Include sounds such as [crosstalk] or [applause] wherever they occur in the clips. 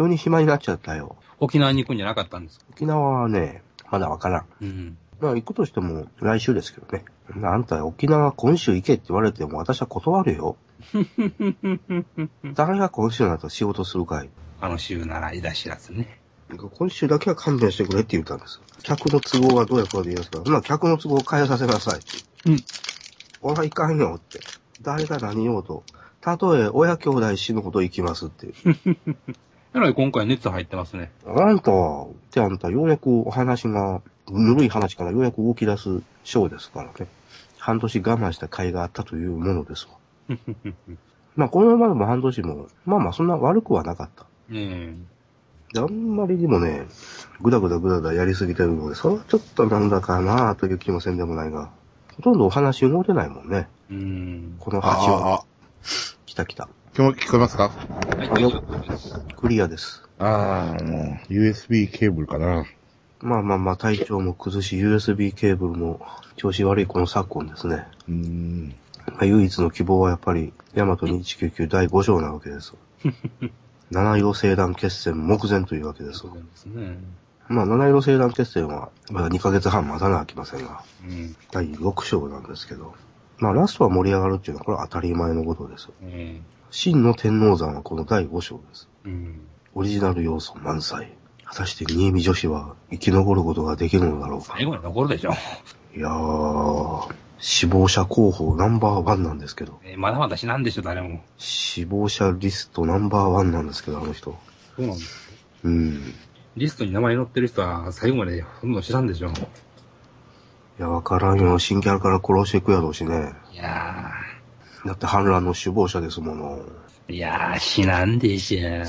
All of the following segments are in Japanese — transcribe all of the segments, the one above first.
急に暇になっちゃったよ。沖縄に行くんじゃなかったんですか？沖縄はね、まだわからん。うん。まあ行くとしても来週ですけどね。あんた沖縄今週行けって言われても私は断るよ。[laughs] 誰が今週なと仕事するかいあの週ならいら知らずね。今週だけは勘弁してくれって言ったんです。客の都合はどうやこうで言いますから、ほな客の都合を変えさせなさい。うん。俺はいかんよって。誰が何言おうと。たとえ親兄弟死ぬこと行きますって。[laughs] えらい今回熱入ってますね。あんたは、ってあんたようやくお話が、ぬるい話からようやく動き出すショーですからね。半年我慢した甲斐があったというものですわ。[laughs] まあこのままでも半年も、まあまあそんな悪くはなかった。ねであんまりにもね、ぐだぐだぐだぐだやりすぎてるので、それはちょっとなんだかなという気もせんでもないが、ほとんどお話動いてないもんね。え。うん。このあ8話。あ、あ、来た来た。今日聞こえますか？はい、クリアです。ああ、もう、USB ケーブルかな。まあまあまあ体調も崩し、USB ケーブルも調子悪いこの昨今ですね。うーん。まあ、唯一の希望はやっぱり、ヤマト2199第5章なわけです。[laughs] 七色星団決戦目前というわけですそう。ですね。まあ、七色星団決戦はまだ2ヶ月半待たなきゃいけませんが、うん。第6章なんですけど、まあ、ラストは盛り上がるっていうのはこれは当たり前のことです。え真の天皇山はこの第5章です。え。うん。オリジナル要素満載。果たして新見女子は生き残ることができるのだろうか。最後に残るでしょ。いやー、死亡者候補ナンバーワンなんですけど、えーまだまだ死なんでしょ、誰も。死亡者リストナンバーワンなんですけど、あの人。そうなんです。うん。リストに名前載ってる人は最後までほとんど知らんでしょ。いや、わからんよ。新キャラから殺していくやろうしね。いやだって反乱の首謀者ですもの。ー、いやー、死なんでしょ。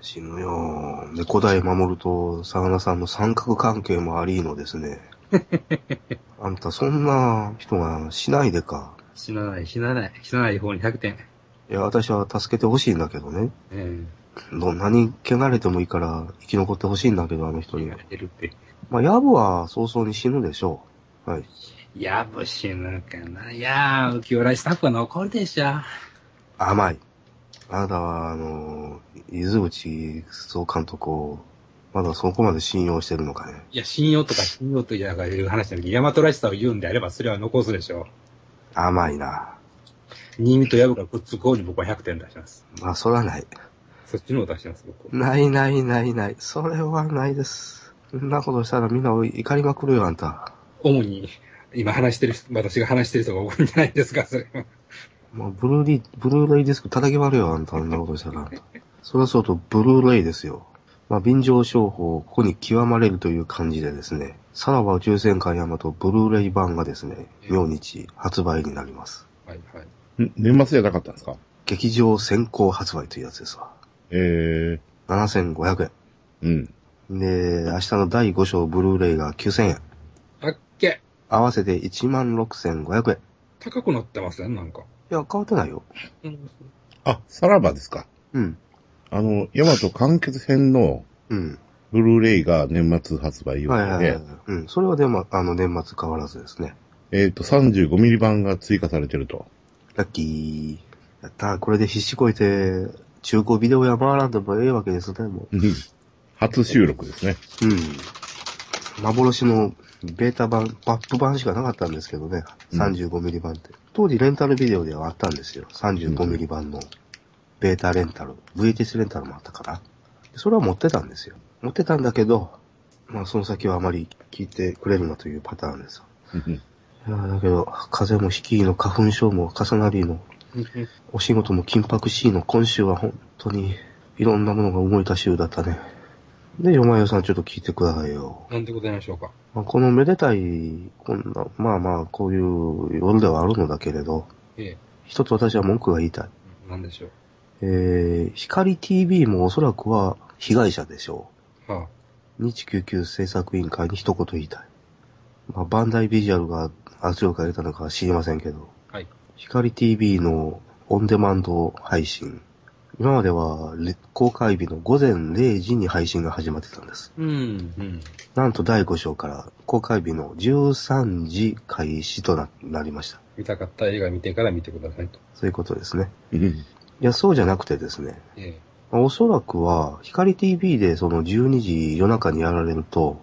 死ぬよ。で、古代守ると、サウナさんの三角関係もありのですね。[laughs] あんたそんな人がしないでか。死なない、死なない。死なない方に100点。いや、私は助けてほしいんだけどね。えどんなに汚れてもいいから生き残ってほしいんだけど、あのえ人に言わ。れてるって。まあ、ヤブは早々に死ぬでしょう。はい。やぶ死ぬかな。いやー、浮世来スタッフが残るでしょ。甘い。あなたは、あの、伊豆内総監督を、まだそこまで信用してるのかね。いや、信用とか信用という話じゃなくて、大和らしさを言うんであれば、それは残すでしょ甘いな。う。新見と藪がくっつく方に僕は100点出します。まあ、それはない。そっちの方を出します、僕は。ないないないない。それはないです。そんなことしたらみんな怒りまくるよ、あんた。主に、今話してる人、私が話してる人が多いんじゃないですか、それは。もうブルーレイ、ブルーレイディスク叩き割るよ、あんた、あんなことしたら。それはそうと、ブルーレイですよ。まあ、便乗商法、ここに極まれるという感じでですね、さらば宇宙戦艦ヤマトブルーレイ版がですね、明日発売になります。はいはい。ん年末じゃなかったんですか？劇場先行発売というやつですわ。え7500えうん。円。で、明日の第5章ブルーレイが9000円。合わせて16,500円。い高くなってません？なんか。や、変わってないよ。あ、さらばですか。うん。あの、ヤマト完結編のうん。ブルーレイが年末発売予定で、はいはいはい。うん。それはでも、あの、年末変わらずですね。えっ、と、35ミリ版が追加されてると。ラッキー。やったーこれで必死こいて、中古ビデオや回らんでもええわけですね、もうん初収録ですね。う。うん。幻のベータ版、バップ版しかなかったんですけどね。うん35ミリ版って。当時レンタルビデオではあったんですよ。35ミリ版のベータレンタル。VHS レンタルもあったかな。それは持ってたんですよ。持ってたんだけど、まあその先はあまり聞いてくれるなというパターンですよ。うんいやーだけど、風邪もひきの花粉症も重なりの、お仕事も緊迫しいの、今週は本当にいろんなものが動いた週だったね。で、よまよさんちょっと聞いてくださいよ。なんでございましょうか？まあこのめでたい、こんな、まあまあ、こういう夜ではあるのだけれど、え一つ私は文句が言いたい。え、なんでしょえー、光 TV もおそらくは被害者でしょう。はあ。う。日99制作委員会に一言言いたい。まあ、バンダイビジュアルが圧力をかけたのかは知りませんけど、はい。光 TV のオンデマンド配信。今まではレ公開日の午前0時に配信が始まってたんです。うん、うん。なんと第5章から公開日の13時開始とななりました。見たかった映画見てから見てくださいと。そういうことですね。うんいや、そうじゃなくてですね、えまあおそらくは、光 TV でその12時夜中にやられると、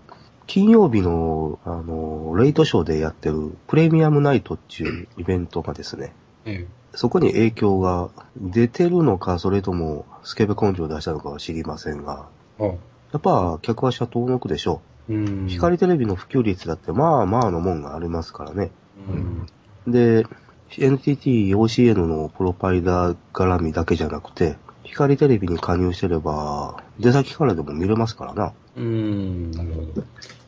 金曜日の、あの、レイトショーでやってるプレミアムナイトっていうイベントがですね、えそこに影響が出てるのか、それともスケベ根性を出したのかは知りませんが、え。あやっぱ客足は遠のくでしょうんう。光テレビの普及率だってまあまあのもんがありますからね。うん。で、NTT、OCN のプロパイダー絡みだけじゃなくて、光テレビに加入してれば、出先からでも見れますからな。うん。なるほど。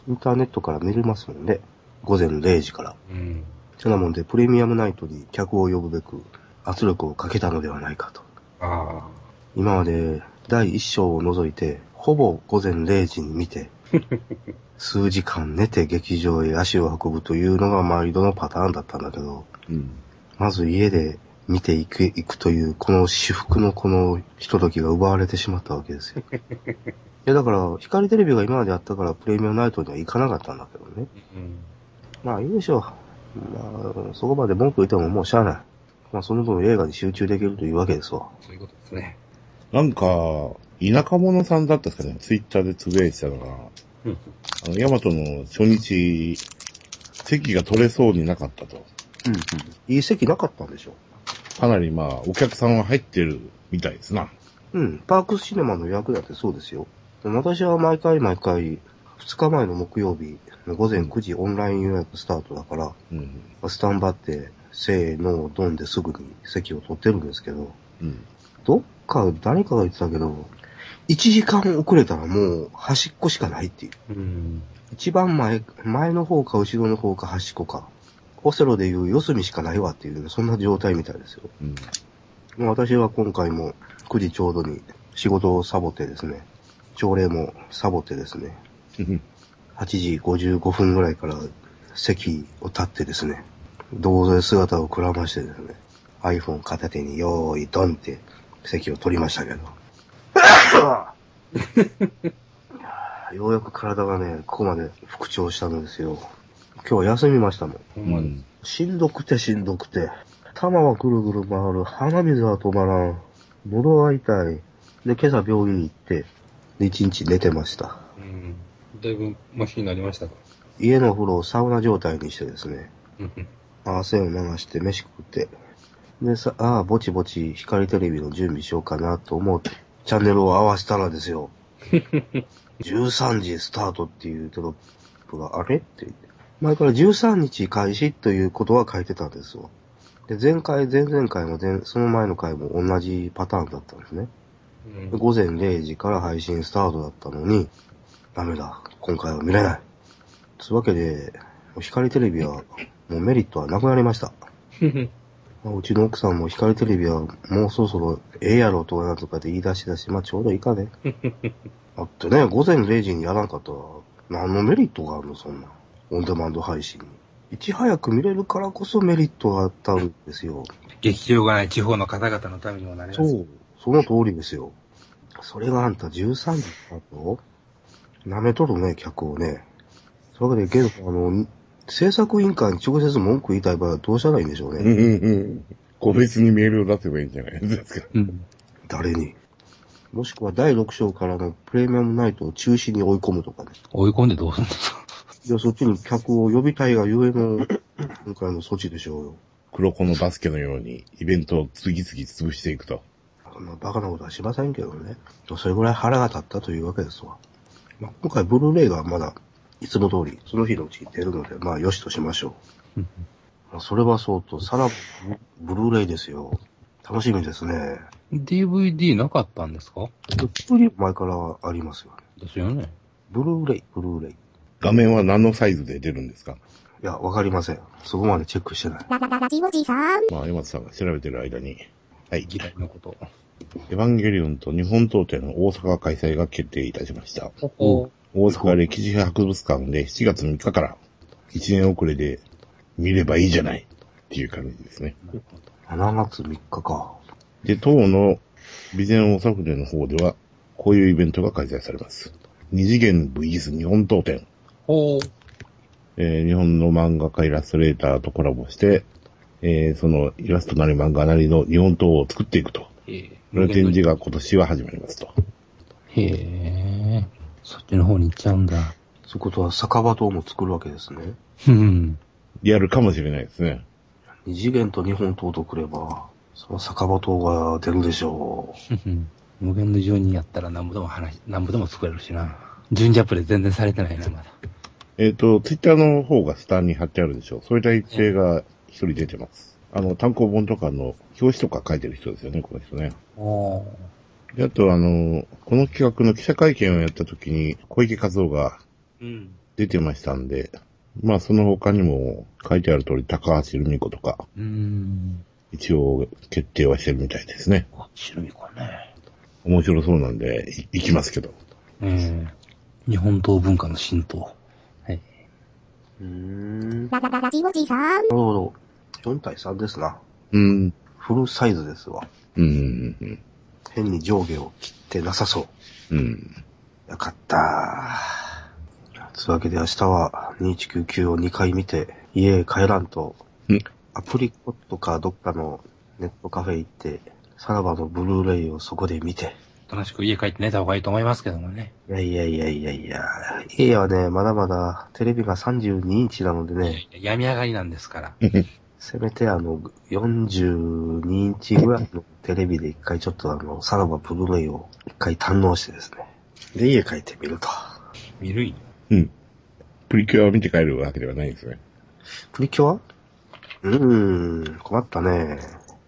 インターネットから見れますもんね。午前0時から。うん。そんなもんで、プレミアムナイトに客を呼ぶべく圧力をかけたのではないかと。ああ。今まで第1章を除いて、ほぼ午前0時に見て、[laughs] 数時間寝て劇場へ足を運ぶというのが毎度のパターンだったんだけど、うん。まず家で見ていく、いくという、この至福のこのひとときが奪われてしまったわけですよ。[laughs] いや、だから、光テレビが今まであったからプレミアムナイトには行かなかったんだけどね。うん。まあいいでしょう。まあ、そこまで文句言ってももうしゃあない。まあその分映画に集中できるというわけですわ。そういうことですね。なんか、田舎者さんだったですかね、ツイッターでつぶやいてたのが、うん。あの、ヤマトの初日、席が取れそうになかったと。うんうん。いい席なかったんでしょかなりまあ、お客さんは入ってるみたいですな。うん。パークスシネマの予約だってそうですよ。私は毎回毎回、2日前の木曜日の午前9時オンライン予約スタートだから、うん。スタンバって、せーの、ドンですぐに席を取ってるんですけど、うん。どっか誰かが言ってたけど、1時間遅れたらもう端っこしかないっていう。うん。一番前、前の方か後ろの方か端っこか。オセロでいう四隅しかないわっていう、そんな状態みたいですよ。うん。私は今回も9時ちょうどに仕事をサボってですね、朝礼もサボってですね、8時55分ぐらいから席を立ってですね、銅像姿をくらましてですね、iPhone 片手によーいドンって席を取りましたけど。[laughs] ようやく体がね、ここまで復調したのですよ。今日は休みましたもん。ほん。しんどくてしんどくて。玉はぐるぐる回る。鼻水は止まらん。喉が痛い。で、今朝病院に行って、で、一日寝てました。うん。だいぶマシになりましたか家の風呂をサウナ状態にしてですね、うん。汗を流して飯食って、で、さ、ああ、ぼちぼち光テレビの準備しようかなと思って、チャンネルを合わせたらですよ。[laughs] 13時スタートっていうテロップがあれって言って。前から13日開始ということは書いてたんですよ。で、前回、前々回も前、その前の回も同じパターンだったんですね。うんで午前0時から配信スタートだったのに、ダメだ、今回は見れない。つうわけで、光テレビは、もうメリットはなくなりました。[laughs] まあうちの奥さんも光テレビはもうそろそろええやろとかなんとかで言い出しだし、まあちょうどいいかね。[laughs] だってね、午前0時にやらんかったら、何のメリットがあるの、そんな。オンデマンド配信に。いち早く見れるからこそメリットがあったんですよ。劇場がない地方の方々のためにもなります。そう。その通りですよ。それがあんた13時だと舐めとるね、客をね。それで、けど、あの、制作委員会に直接文句言いたい場合はどうしたらいいんでしょうね。うんうんうん。個別にメールを出せばいいんじゃないですか。うん。誰に？もしくは第6章からのプレミアムナイトを中止に追い込むとかね。追い込んでどうするんですかいや、そっちに客を呼びたいがゆえの、今回の措置でしょうよ。黒子のバスケのようにイベントを次々潰していくと。そんなバカなことはしませんけどね。それぐらい腹が立ったというわけですわ。まあ、今回ブルーレイがまだ、いつも通り、その日のうちに出るので、まあ、よしとしましょう。まあ、それはそうと、さらブルーレイですよ。楽しみですね。DVD なかったんですか？作り前からありますよ。ですよね。ブルーレイ、ブルーレイ。い画面は何のサイズで出るんですか？や、わかりません。そこまでチェックしてない。ララララジオジさん。まあ、山田さんが調べてる間に。はい。議題のこと。エヴァンゲリオンと日本当店の大阪開催が決定いたしました。ここ、大阪歴史博物館で7月3日から1年遅れで見ればいいじゃないっていう感じですね。7月3日か。で、当のビゼン大阪店の方ではこういうイベントが開催されます。二次元 VS 日本当店。ほう。えー日本の漫画家イラストレーターとコラボして、えーそのイラストなり漫画なりの日本刀を作っていくとええこの展示が今年は始まりますと。へえ。そっちの方に行っちゃうんだ。そういうことは酒場島も作るわけですね。うん。やるかもしれないですね。二次元と日本刀とくれば、その酒場島が出るでしょ [laughs] 無限の住人やったら何部でも話、何部でも作れるしな。順ジャップで全然されてないな、まだ。えっ、と、ツイッターの方がスターに貼ってあるでしょう。それで一平が一人出てます。あの、単行本とかの表紙とか書いてる人ですよね、この人ね。であと、あの、この企画の記者会見をやった時に、小池和夫がうん。出てましたんで、まあ、その他にも書いてある通り、高橋留美子とか、うーん。一応決定はしてるみたいですね。こっちのみこね。面白そうなんで、い行きますけど。ええ日本刀文化の浸透。はい。う。うーん。ララララジオジさん。なるほど。4対3ですな。うん。フルサイズですわ。うん。うん変に上下を切ってなさそう。うん。よかった。つうわけで明日は2199を2回見て、家へ帰らんとうん、アプリコットかどっかのネットカフェ行って、さらばのブルーレイをそこで見て、楽しく家帰って寝た方がいいと思いますけどもね。いやいやいやいやいや、家はね、まだまだテレビが32インチなのでね、病み上がりなんですから。せめてあの、42インチぐらいのテレビで一回ちょっとあの、さらばブルーレイを一回堪能してですね。で、家帰ってみると。見るい。うん。プリキュアを見て帰るわけではないんですね。プリキュア？うーん、困ったね。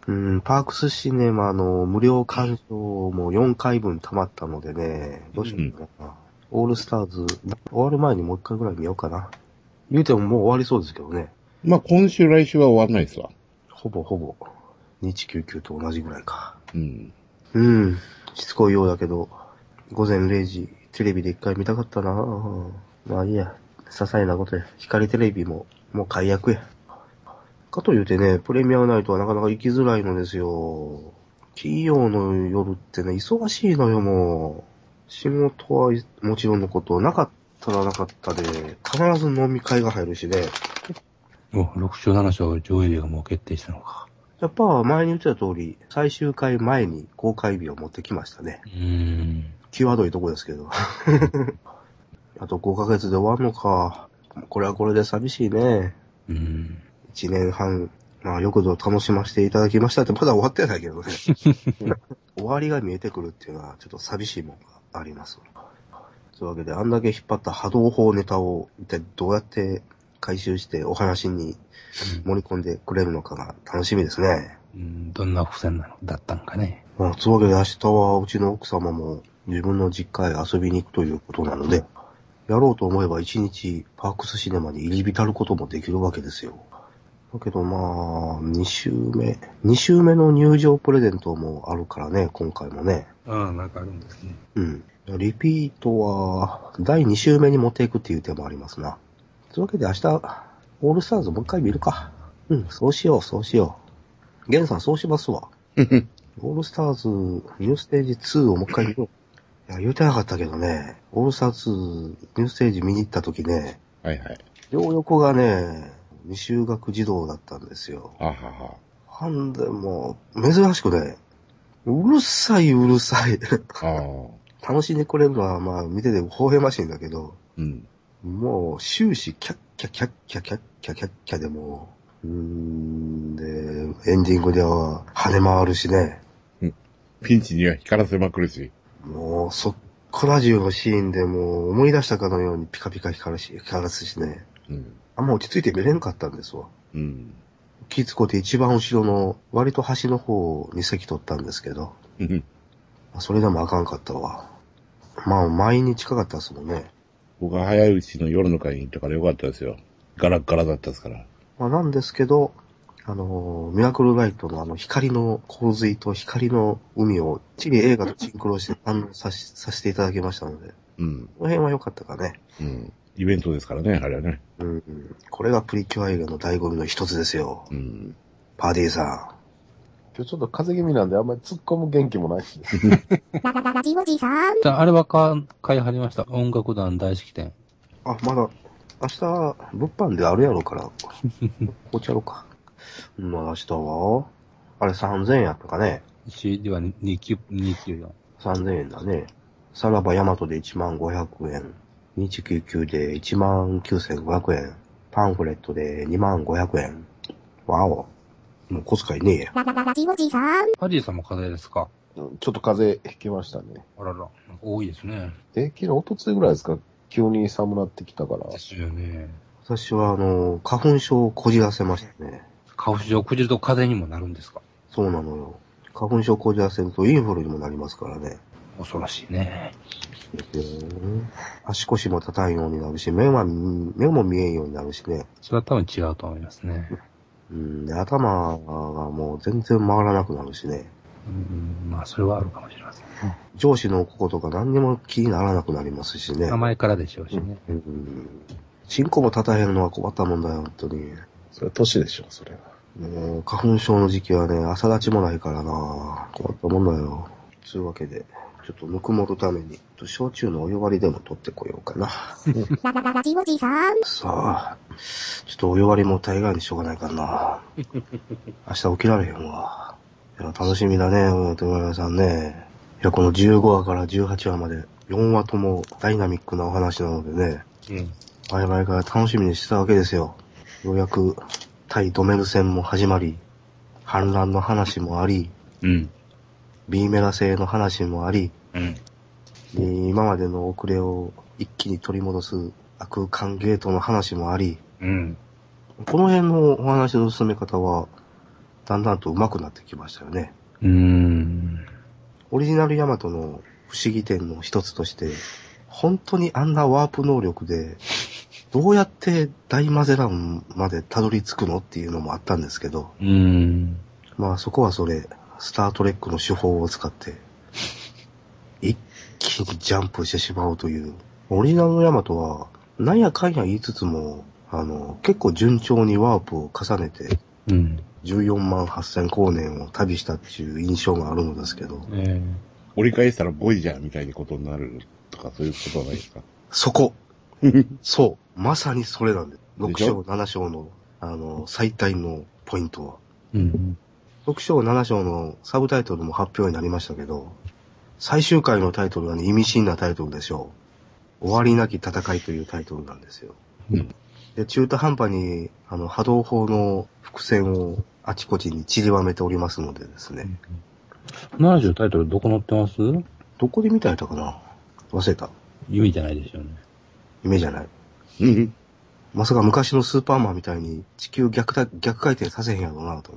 うん、パークスシネマの無料鑑賞も4回分溜まったのでね、どうしようかな。オールスターズ、終わる前にもう一回ぐらい見ようかな。言うてももう終わりそうですけどね。まあ、今週来週は終わらないですわ。ほぼほぼ、2199と同じぐらいか。うん。うん、しつこいようだけど、午前0時、テレビで一回見たかったなまあいいや、些細なことや。光テレビも、もう解約や。かと言うてね、プレミアムナイトはなかなか行きづらいのですよ。金曜の夜ってね、忙しいのよ、もう。仕事はもちろんのこと、なかったらなかったで、必ず飲み会が入るしね。お、6章7章上映日がもう決定したのか。やっぱ前に言ってた通り、最終回前に公開日を持ってきましたね。うーん。際どいとこですけど。[laughs] あと5ヶ月で終わるのか。これはこれで寂しいね。うーん。1年半、まあよくぞ楽しませていただきましたってまだ終わってないけどね。[laughs] 終わりが見えてくるっていうのはちょっと寂しいものがあります。というわけで、あんだけ引っ張った波動砲ネタを一体どうやって回収してお話に盛り込んでくれるのかが楽しみですね。うん、どんな伏線なのだったんかね。まあ、つうわけで明日はうちの奥様も自分の実家へ遊びに行くということなので、やろうと思えば一日パークスシネマに入り浸ることもできるわけですよ。だけどまあ、2週目、2週目の入場プレゼントもあるからね、今回もね。ああ、なんかあるんですね。うん。リピートは、第2週目に持っていくっていう手もありますな。というわけで明日、オールスターズもう一回見るか。うん、そうしよう、そうしよう。ゲンさんそうしますわ。オールスターズニューステージ2をもう一回見よう。いや、言うてなかったけどね、オールスターズニューステージ見に行った時ね、はいはい。両横がね、未就学児童だったんですよ。ははは。ほんで、もう、珍しくね、うるさいうるさい。ああ。[laughs] 楽しんでくれるのは、まあ、見てて微笑ましいんだけど、うん。もう、終始、キャッキャキャッキャキャッキャキャッキャでもう、うーん、で、エンディングでは跳ね回るしね、ピンチには光らせまくるし。もう、そっこら中のシーンでもう思い出したかのようにピカピカ光るし、光らすしね、うん。あんま落ち着いて見れんかったんですわ。うん。気つこて一番後ろの、割と端の方に席取ったんですけど、うん。それでもあかんかったわ。まあ、毎日近かったですもんね。僕は早いうちの夜の会に行ったからよかったですよ。ガラッガラだったですから。まあ、なんですけど、あのーミラクルライトのあの光の洪水と光の海を、チリ映画とシンクロして反応さしさせていただきましたので、うん。この辺は良かったかね。うん。イベントですからね、あれはね。うん、うん。これがプリキュア映画の醍醐味の一つですよ。うん。パーディーさ今日ちょっと風邪気味なんであんまり突っ込む元気もないし。ララララジオジさん。じゃあ、あれはか買いはりました。音楽団大式典。ん。あ、まだ、明日、物販であるやろから、[laughs] こうちゃろうか。まあ明日は、あれ3000円やったかね。CD は294。3000円だね。さらばヤマトで1万500円。2199で1万9500円。パンフレットで2万500円。わお。もう小遣いねえや。ララララジオジさん。ハジーさんも風邪ですか？うんちょっと風邪ひきましたね。あらら、多いですね。え、昨日、おとついぐらいですか？急に寒なってきたから。ですよね。私はあの、花粉症をこじらせましたね。花粉症をくじると風邪にもなるんですか？そうなのよ。花粉症をこじらせるとインフルにもなりますからね。恐ろしいね。足腰も立たんようになるし、目は、目も見えんようになるしね。それは多分違うと思いますね。うん、で頭がもう全然回らなくなるしね。うん、まあ、それはあるかもしれません。上司のことが何にも気にならなくなりますしね。名前からでしょうしね。うん。チンコも立たへんのは困ったもんだよ、本当に。それ、年でしょ、それは。もう、花粉症の時期はね、朝立ちもないからな困ったもんだよ。つうわけで、ちょっとぬくもるために、焼酎のお湯割りでも取ってこようかな。ララララジオジさん。さあ、ちょっとお湯割りも大概にしょうがないからな。明日起きられへんわ。いや、楽しみだね、もう、手前さんね。いや、この15話から18話まで、4話ともダイナミックなお話なのでね、うん。前々から楽しみにしてたわけですよ。ようやく、対ドメル戦も始まり、反乱の話もあり、うん。B メラ製の話もあり、うん。で今までの遅れを一気に取り戻す空間ゲートの話もあり、うん。この辺のお話の進め方は、だんだんと上手くなってきましたよね。うーん。オリジナルヤマトの不思議点の一つとして、本当にあんなワープ能力で、どうやって大マゼランまでたどり着くのっていうのもあったんですけど、うーん。まあそこはそれ、スタートレックの手法を使って、一気にジャンプしてしまうという。オリジナルのヤマトは、なんやかんや言いつつも、あの、結構順調にワープを重ねて、うん。14万8000光年を旅したっていう印象があるのですけど、え折り返したらボイジャーみたいなことになるとかそういうことはないですか？そこ [laughs] そうまさにそれなんです。6でしょ？章7章の、あの、最大のポイントは。ーうん。6章7章のサブタイトルも発表になりましたけど、最終回のタイトルはね、意味深なタイトルでしょう。終わりなき戦いというタイトルなんですよ。うんで、中途半端に、あの、波動砲の伏線をあちこちに散りばめておりますのでですね。70タイトルどこ載ってます？どこで見たやったかな？忘れた。夢じゃないでしょうね。夢じゃない。うんまさか昔のスーパーマンみたいに地球逆だ逆回転させへんやろうなと。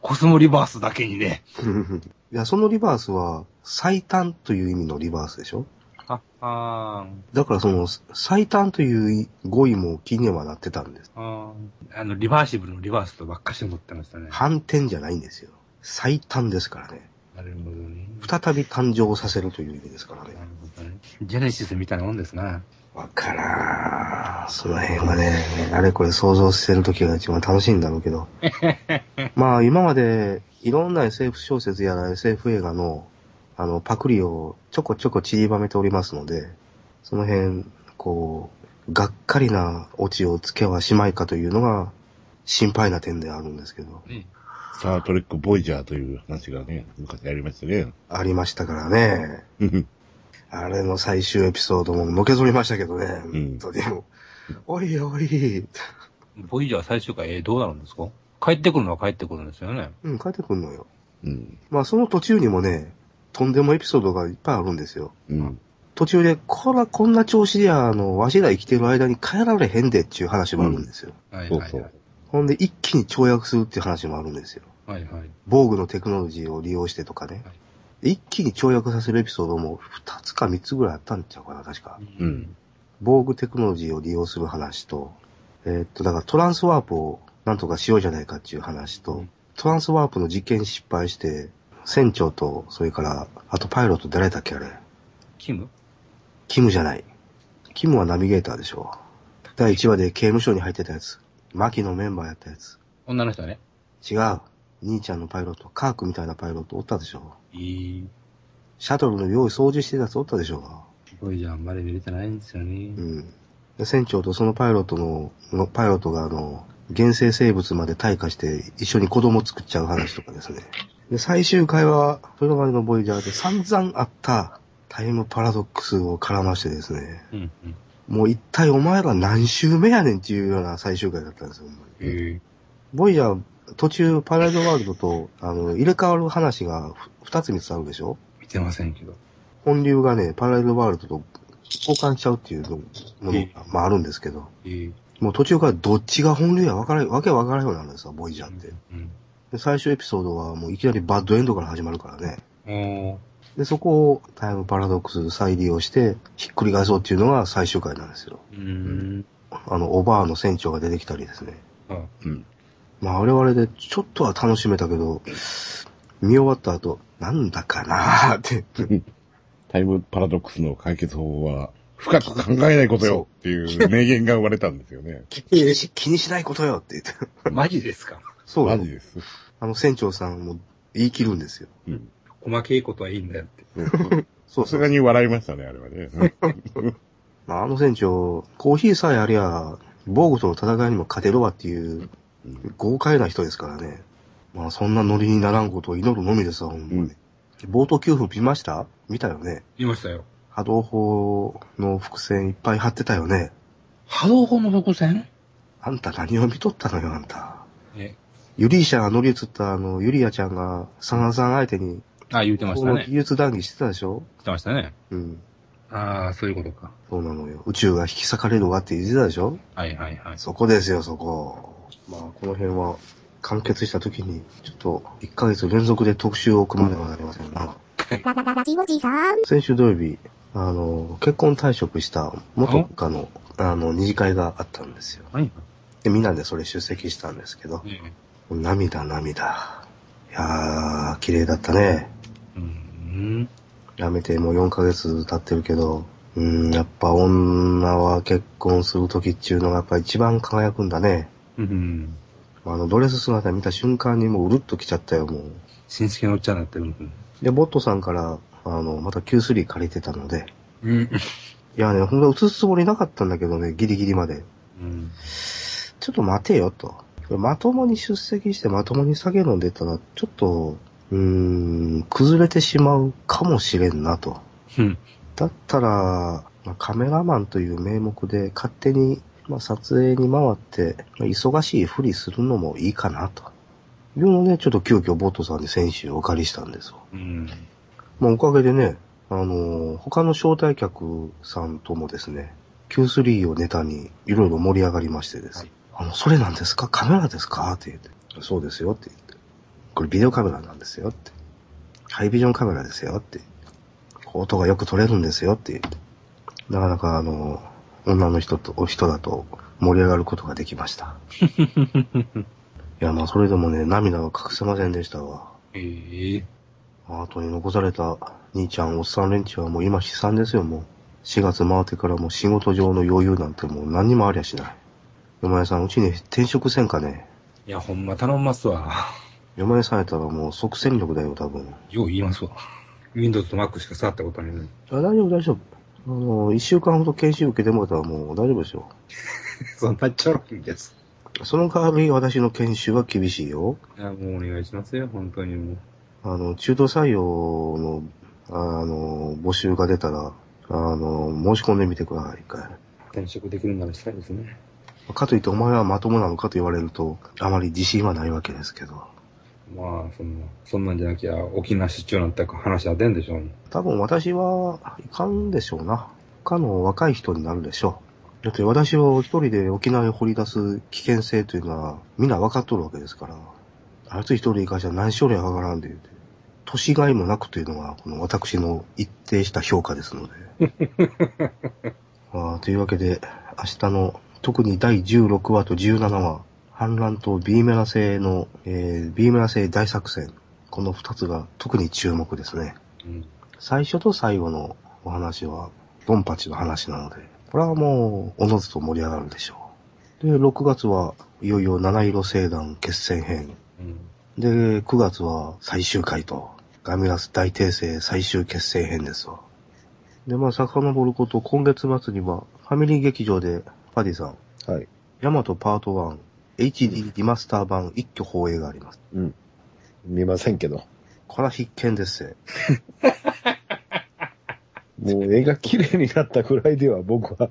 コスモリバースだけにね。[laughs] いや、そのリバースは最短という意味のリバースでしょ？あ、あだからその最短という語彙も気にはなってたんです。ーあー。あの、リバーシブルのリバースとばっかし思ってましたね。反転じゃないんですよ。最短ですからね。なるほどね。再び誕生させるという意味ですからねな。るほどね。ジェネシスみたいなもんですな。わからん。その辺はね、あれこれ想像してる時が一番楽しいんだろうけど。[laughs] まあ今までいろんな SF 小説やら SF 映画のあのパクリをちょこちょこ散りばめておりますので、その辺、こう、がっかりなオチをつけはしまいかというのが心配な点であるんですけど、ね。スタートレックボイジャーという話がね、昔ありましたね。ありましたからね。あれの最終エピソードものけぞりましたけどね。ん本当にもうおいおい。ボイジャー最終回、えーどうなるんですか？帰ってくるのは帰ってくるんですよね。うん、帰ってくんのよ。うん。まあその途中にもね、とんでもエピソードがいっぱいあるんですよ。うん。途中で、こら、こんな調子であの、わしら生きてる間に帰られへんでっていう話もあるんですよ。はいはいはいそうそう。。ほんで、一気に跳躍するっていう話もあるんですよ。はいはい。防具のテクノロジーを利用してとかね。一気に跳躍させるエピソードも二つか三つぐらいあったんちゃうかな、確か。うん。防具テクノロジーを利用する話と、えーっと、だからトランスワープをなんとかしようじゃないかっていう話と、トランスワープの実験に失敗して、船長と、それから、あとパイロット誰だっけあれ？キム？キムじゃない。キムはナビゲーターでしょ。第1話で刑務所に入ってたやつ。マキのメンバーやったやつ。女の人ね。違う。兄ちゃんのパイロット、カークみたいなパイロットおったでしょ。いい。シャトルの用意掃除してたやつおったでしょ。ボイジャーあんまり見れてないんですよねう。ん。で船長とそのパイロットの、のパイロットがあの、原生生物まで退化して一緒に子供作っちゃう話とかですね。で、最終回は、それまでのボイジャーで散々あったタイムパラドックスを絡ましてですね、うんうん。もう一体お前ら何周目やねんっていうような最終回だったんですよ。ええボイジャー、途中パラレルワールドと、あの、入れ替わる話がふ二つ三つあるでしょ？見てませんけど。本流がね、パラレルワールドと交換しちゃうっていうのもまああるんですけど、ええもう途中からどっちが本流や分からわけわからんようになるんですよ、ボイジャーって。うん。で、最終エピソードはもういきなりバッドエンドから始まるからね。で、そこをタイムパラドックス再利用して、ひっくり返そうっていうのが最終回なんですよ。うーん。あの、おばあの船長が出てきたりですね。あ、うん。まあ、我々でちょっとは楽しめたけど、見終わった後、なんだかなーって。[laughs] タイムパラドックスの解決法は、深く考えないことよっていう名言が生まれたんですよね。[laughs] 気にし気にしないことよって言って。マジですか？そうマジです。あの船長さんも言い切るんですよ。うん。細けいことはいいんだよって。そうそう。[laughs] さすがに笑いましたね、あれはね。まあ、あの船長、コーヒーさえありゃ、防具との戦いにも勝てるわっていう豪快な人ですからね。まあ、そんなノリにならんことを祈るのみですわ、ほんまに。うん冒頭9分見ました？見たよね？見ましたよ。波動砲の伏線いっぱい貼ってたよね？波動砲の伏線？あんた何を見とったのよ、あんた。え、ユリーシャが乗り移ったあの、ユリアちゃんが、サナさん相手に、あ、言うてましたね。この技術談義してたでしょ？言ってましたね。うん。ああ、そういうことか。そうなのよ。宇宙が引き裂かれるわって言ってたでしょ？はいはいはい。そこですよ、そこ。まあ、この辺は、完結した時に、ちょっと、1ヶ月連続で特集を組まねばなりませんな。ララララジオジさん。先週土曜日、あの、結婚退職した元部下の、あの、二次会があったんですよ。はい。で、みんなでそれ出席したんですけど、ええ涙涙。いやー、綺麗だったね。うーん。辞めてもう4ヶ月経ってるけど、うーん、やっぱ女は結婚する時っていうのがやっぱ一番輝くんだね。うん。あの、ドレス姿見た瞬間にもううるっと来ちゃったよ、もう。新式のおっちゃんになってる。うん。で、ボットさんから、あの、また Q3 借りてたので、うん。いやね、ほんと映すつもりなかったんだけどね、ギリギリまで。うん。ちょっと待てよ、と。まともに出席してまともに酒飲んでたら、ちょっと、うーん、崩れてしまうかもしれんな、と。うん。だったら、まあカメラマンという名目で勝手に、まあ、撮影に回って、まあ忙しいふりするのもいいかなと。いうので、ちょっと急遽ボットさんに選手をお借りしたんですよ。うん。まあ、おかげでね、あのー他の招待客さんともですね、Q3 をネタにいろいろ盛り上がりましてです。あの、それなんですか？カメラですか？って言って。そうですよって言って。これビデオカメラなんですよって。ハイビジョンカメラですよって。音がよく撮れるんですよって言って。なかなかあの、女の人と、お人だと盛り上がることができました。[laughs] いや、まあそれでもね、涙は隠せませんでしたわ。ええ後に残された兄ちゃん、おっさん連中はもう今悲惨ですよ、もう。4月回ってからもう仕事上の余裕なんてもう何にもありゃしない。嫁屋さん、うちに転職せんかね。いや、ほんま頼みますわ。嫁屋さんやったらもう即戦力だよ、多分。よう言いますわ。Windows と Mac しか触ったことないのに。あ大丈夫、大丈夫。あの、一週間ほど研修受けてもらったらもう大丈夫ですよ。[laughs] そんなちょろいんです。その代わり私の研修は厳しいよ。いや、もうお願いしますよ、本当にもう。あの、中途採用の、あの、募集が出たら、あの、申し込んでみてください、一回。転職できるならしたいですね。かといってお前はまともなのかと言われると、あまり自信はないわけですけど。まあ、そんな、そんなんじゃなきゃ、沖縄出張なんて話は出んでしょうに。多分私はいかんでしょうな。他の若い人になるでしょう。だって私を一人で沖縄に掘り出す危険性というのはみんな分かっとるわけですから。あいつ一人で行かしゃ何しょりゃわからんで言うて。年がいもなくというのがこの私の一定した評価ですので。あというわけで、明日の特に第16話と17話、反乱と B メラ製の、えー、B メラ製大作戦。この二つが特に注目ですね。うん。最初と最後のお話は、ドンパチの話なので、これはもう、おのずと盛り上がるでしょう。で、6月はいよいよ七色星団決戦編。うん。で、9月は最終回と、ガミラス大帝星最終決戦編ですわ。で、まあ、遡ること、今月末には、ファミリー劇場で、パディさん、はい。ヤマトパート1、HD リマスター版一挙放映があります。うん。見ませんけど。これは必見ですよ。[laughs] もう絵が綺麗になったぐらいでは僕は、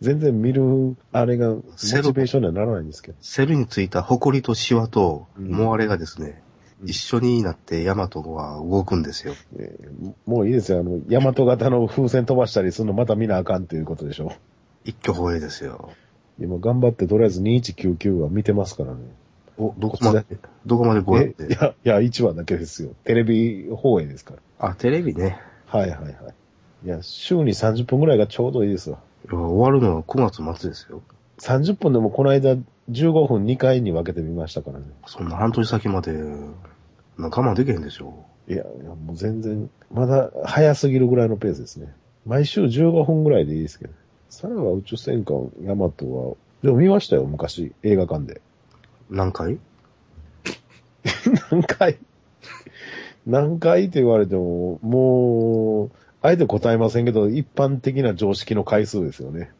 全然見る、あれが、モチベーションにはならないんですけど。セルについた埃とシワと、うんモアレがですね、うん一緒になってヤマトは動くんですよ。えーもういいですよ。あの、ヤマト型の風船飛ばしたりするのまた見なあかんっていうことでしょ。一挙放映ですよ。今頑張ってとりあえず2199は見てますからね。お、どこまでどこまでこうやっえ、いて。や、いや、1話だけですよ。テレビ放映ですから。あ、テレビね。はいはいはい。いや、週に30分ぐらいがちょうどいいですわ。いや終わるのは9月末ですよ。30分でもこの間15分2回に分けてみましたからね。そんな半年先まで、な我慢できへんでしょ。いや、いやもう全然、まだ早すぎるぐらいのペースですね。毎週15分ぐらいでいいですけど。さらば宇宙戦艦ヤマトは、でも見ましたよ、昔、映画館で。何回？何回？何回って言われても、もう、あえて答えませんけど、一般的な常識の回数ですよね。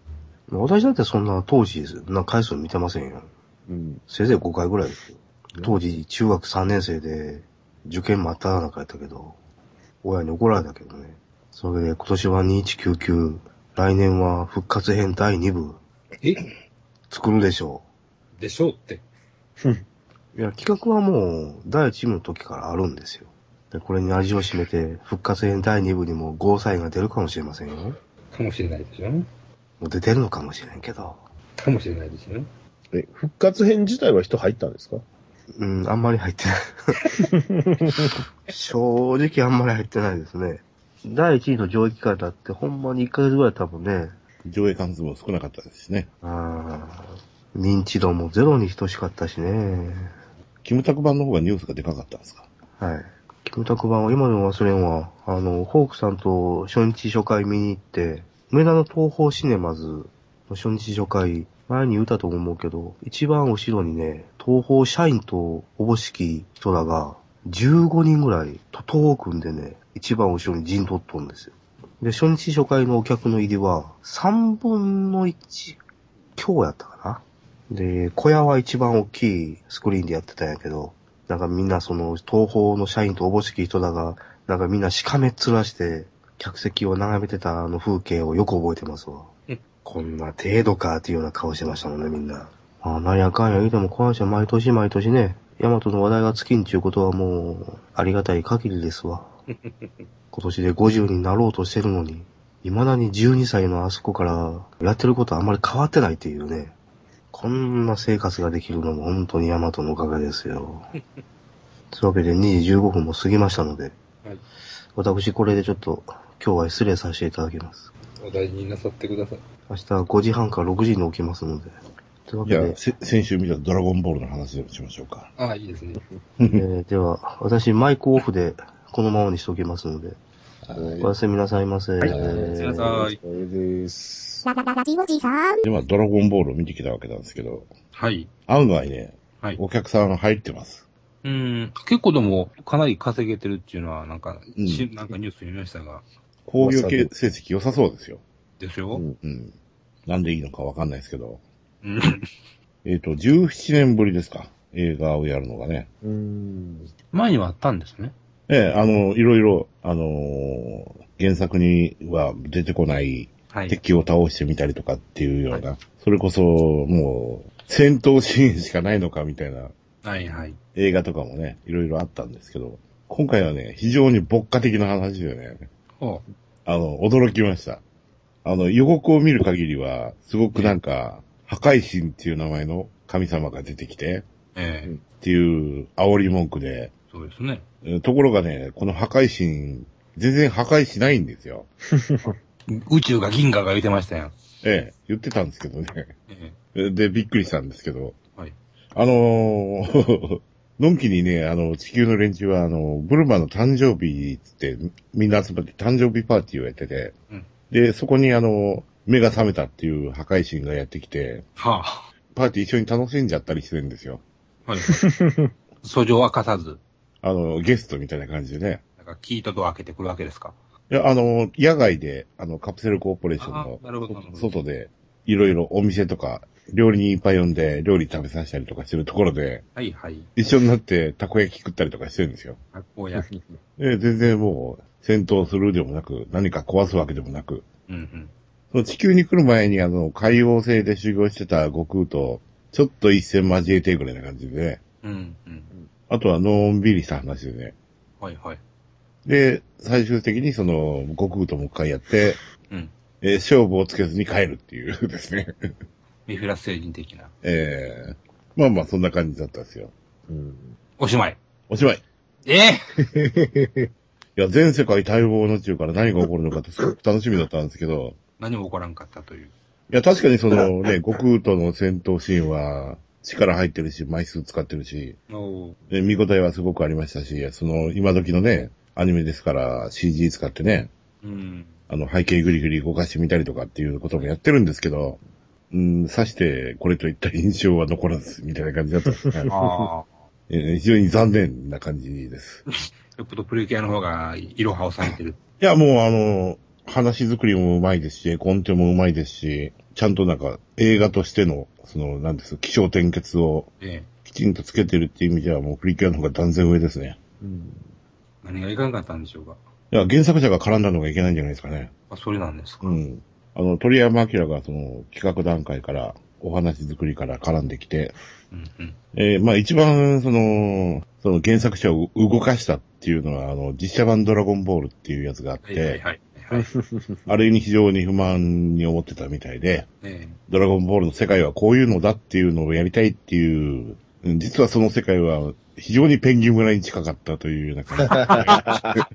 私だってそんな当時、な回数見てませんよ。うん。せいぜい5回ぐらいですよ。当時、中学3年生で、受験真っ只中やったけど、親に怒られたけどね。それで今年は2199、来年は復活編第2部、え？作るでしょでしょうって。う。いや、企画はもう、第1部の時からあるんですよ。で、これに味を占めて、復活編第2部にもゴーサインが出るかもしれませんよ。もかもしれないでしょう出てるのかもしれんけど。かもしれないですよ。え、復活編自体は人入ったんですか？うん、あんまり入ってない。[laughs] 正直あんまり入ってないですね。第1位の上映期間だってほんまに1ヶ月ぐらい多分ね、上映関数も少なかったですしね。あー認知度もゼロに等しかったしね。キムタク版の方がニュースがでかかったんですか？はい。キムタク版は今でも忘れんわ。あの、ホークさんと初日初回見に行って、梅田の東宝シネマズの初日初回、前に言ったと思うけど、一番後ろにね、東宝社員とおぼしき人らが、15人ぐらい、徒党を組んでね、一番後ろに陣取っとんですよ。で、初日初回のお客の入りは、3分の1強やったかな？で、小屋は一番大きいスクリーンでやってたんやけど、なんかみんなその、東宝の社員とおぼしき人だが、なんかみんなしかめっ面して、客席を眺めてたあの風景をよく覚えてますわうん。こんな程度かっていうような顔してましたもんね、みんな。まあ、なんやかんや言うても、この人は毎年毎年ね、ヤマトの話題が尽きんちゅうことはもう、ありがたい限りですわ。[laughs] 今年で50になろうとしてるのに、未だに12歳のあそこからやってることはあんまり変わってないっていうね。こんな生活ができるのも本当にヤマトのおかげですよ。[laughs] というわけで2時15分も過ぎましたので、はい。私これでちょっと今日は失礼させていただきます。お大事になさってください。明日5時半から6時に起きますので。というわじゃあ、けで、せ先週見たドラゴンボールの話をしましょうか。ああ、いいですね。[laughs] えーでは、私マイクオフでこのままにしておきますので、はいおやすみなさいませ。はいおやすみなさいこれです。ララララジオジさん。で、まあ、ドラゴンボールを見てきたわけなんですけど、はい。案外ね、はい。お客さん入ってます。うん。結構でも、かなり稼げてるっていうのは、なんか、うんしなんかニュース見ましたが。工業系成績良さそうですよ。でしょうんうん。なんでいいのかわかんないですけど。うん。えっ、と、17年ぶりですか。映画をやるのがね。うーん。前にはあったんですね。ええ、あの、いろいろ、あのー原作には出てこないはい。敵を倒してみたりとかっていうような、それこそ、もう、戦闘シーンしかないのかみたいなはいはい。映画とかもね、いろいろあったんですけど、今回はね、非常に牧歌的な話でね、ほあの、驚きました。あの、予告を見る限りは、すごくなんか、破壊神っていう名前の神様が出てきて、う。ええっていう煽り文句で、そうですね。えところがね、この破壊神、全然破壊しないんですよ。[laughs] 宇宙が銀河が言ってましたよ。ええ、言ってたんですけどね。えで、びっくりしたんですけど、えはい。あのー、[laughs] のんきにね、あの、地球の連中は、あの、ブルマの誕生日つって、みんな集まって誕生日パーティーをやってて、うんで、そこにあの、目が覚めたっていう破壊神がやってきて、はパーティー一緒に楽しんじゃったりしてるんですよ。あ。はい。[laughs] 訴状明かさず、あの、ゲストみたいな感じでね。なんか、キートドア開けてくるわけですか？いや、あの、野外で、あの、カプセルコーポレーションの外で、いろいろお店とか料理人いっぱい呼んで、料理食べさせたりとかしてるところで、はいはい。一緒になってたこ焼き食ったりとかしてるんですよ。発酵焼き。で全然もう、戦闘するでもなく、何か壊すわけでもなく、うんうん。その地球に来る前にあの、海王星で修行してた悟空と、ちょっと一戦交えてぐらいな感じでね、うんうん。あとはのんびりした話でね。はいはい。で、最終的にその、悟空ともう一回やって、うん。えー勝負をつけずに帰るっていう [laughs] ですね。メフィラス星人的な。えー、まあまあそんな感じだったんですよ。うん。おしまい。おしまい。[laughs] いえや、全世界待望の宇宙から何が起こるのかってすごく楽しみだったんですけど、何も起こらんかったという。いや、確かにそのね、悟空との戦闘シーンは、力入ってるし、枚数使ってるし、で見応えはすごくありましたし、その、今時のね、アニメですから CG 使ってね、うん。あの、背景ぐりぐり動かしてみたりとかっていうこともやってるんですけど、うん、さしてこれといった印象は残らず、みたいな感じだったんですね。非常に残念な感じです。[laughs] よっぽどプリキュアの方が、いろはをされてる。いや、もうあの、話作りもうまいですし、絵コンテもうまいですし、ちゃんとなんか映画としての、その、なんです、気象転結をええ。きちんとつけてるっていう意味ではもうプリキュアの方が断然上ですね。うん。何がいかんかったんでしょうか。いや、原作者が絡んだのがいけないんじゃないですかね。あ、それなんですか。うん。あの、鳥山明がその企画段階から、お話作りから絡んできて、うんうん。えーまあ一番その、その原作者を動かしたっていうのは、あの、実写版ドラゴンボールっていうやつがあっはいはいて、はい。はい。あれに非常に不満に思ってたみたいで、えドラゴンボールの世界はこういうのだっていうのをやりたいっていう、うん実はその世界は非常にペンギン村に近かったというような感じ。[laughs]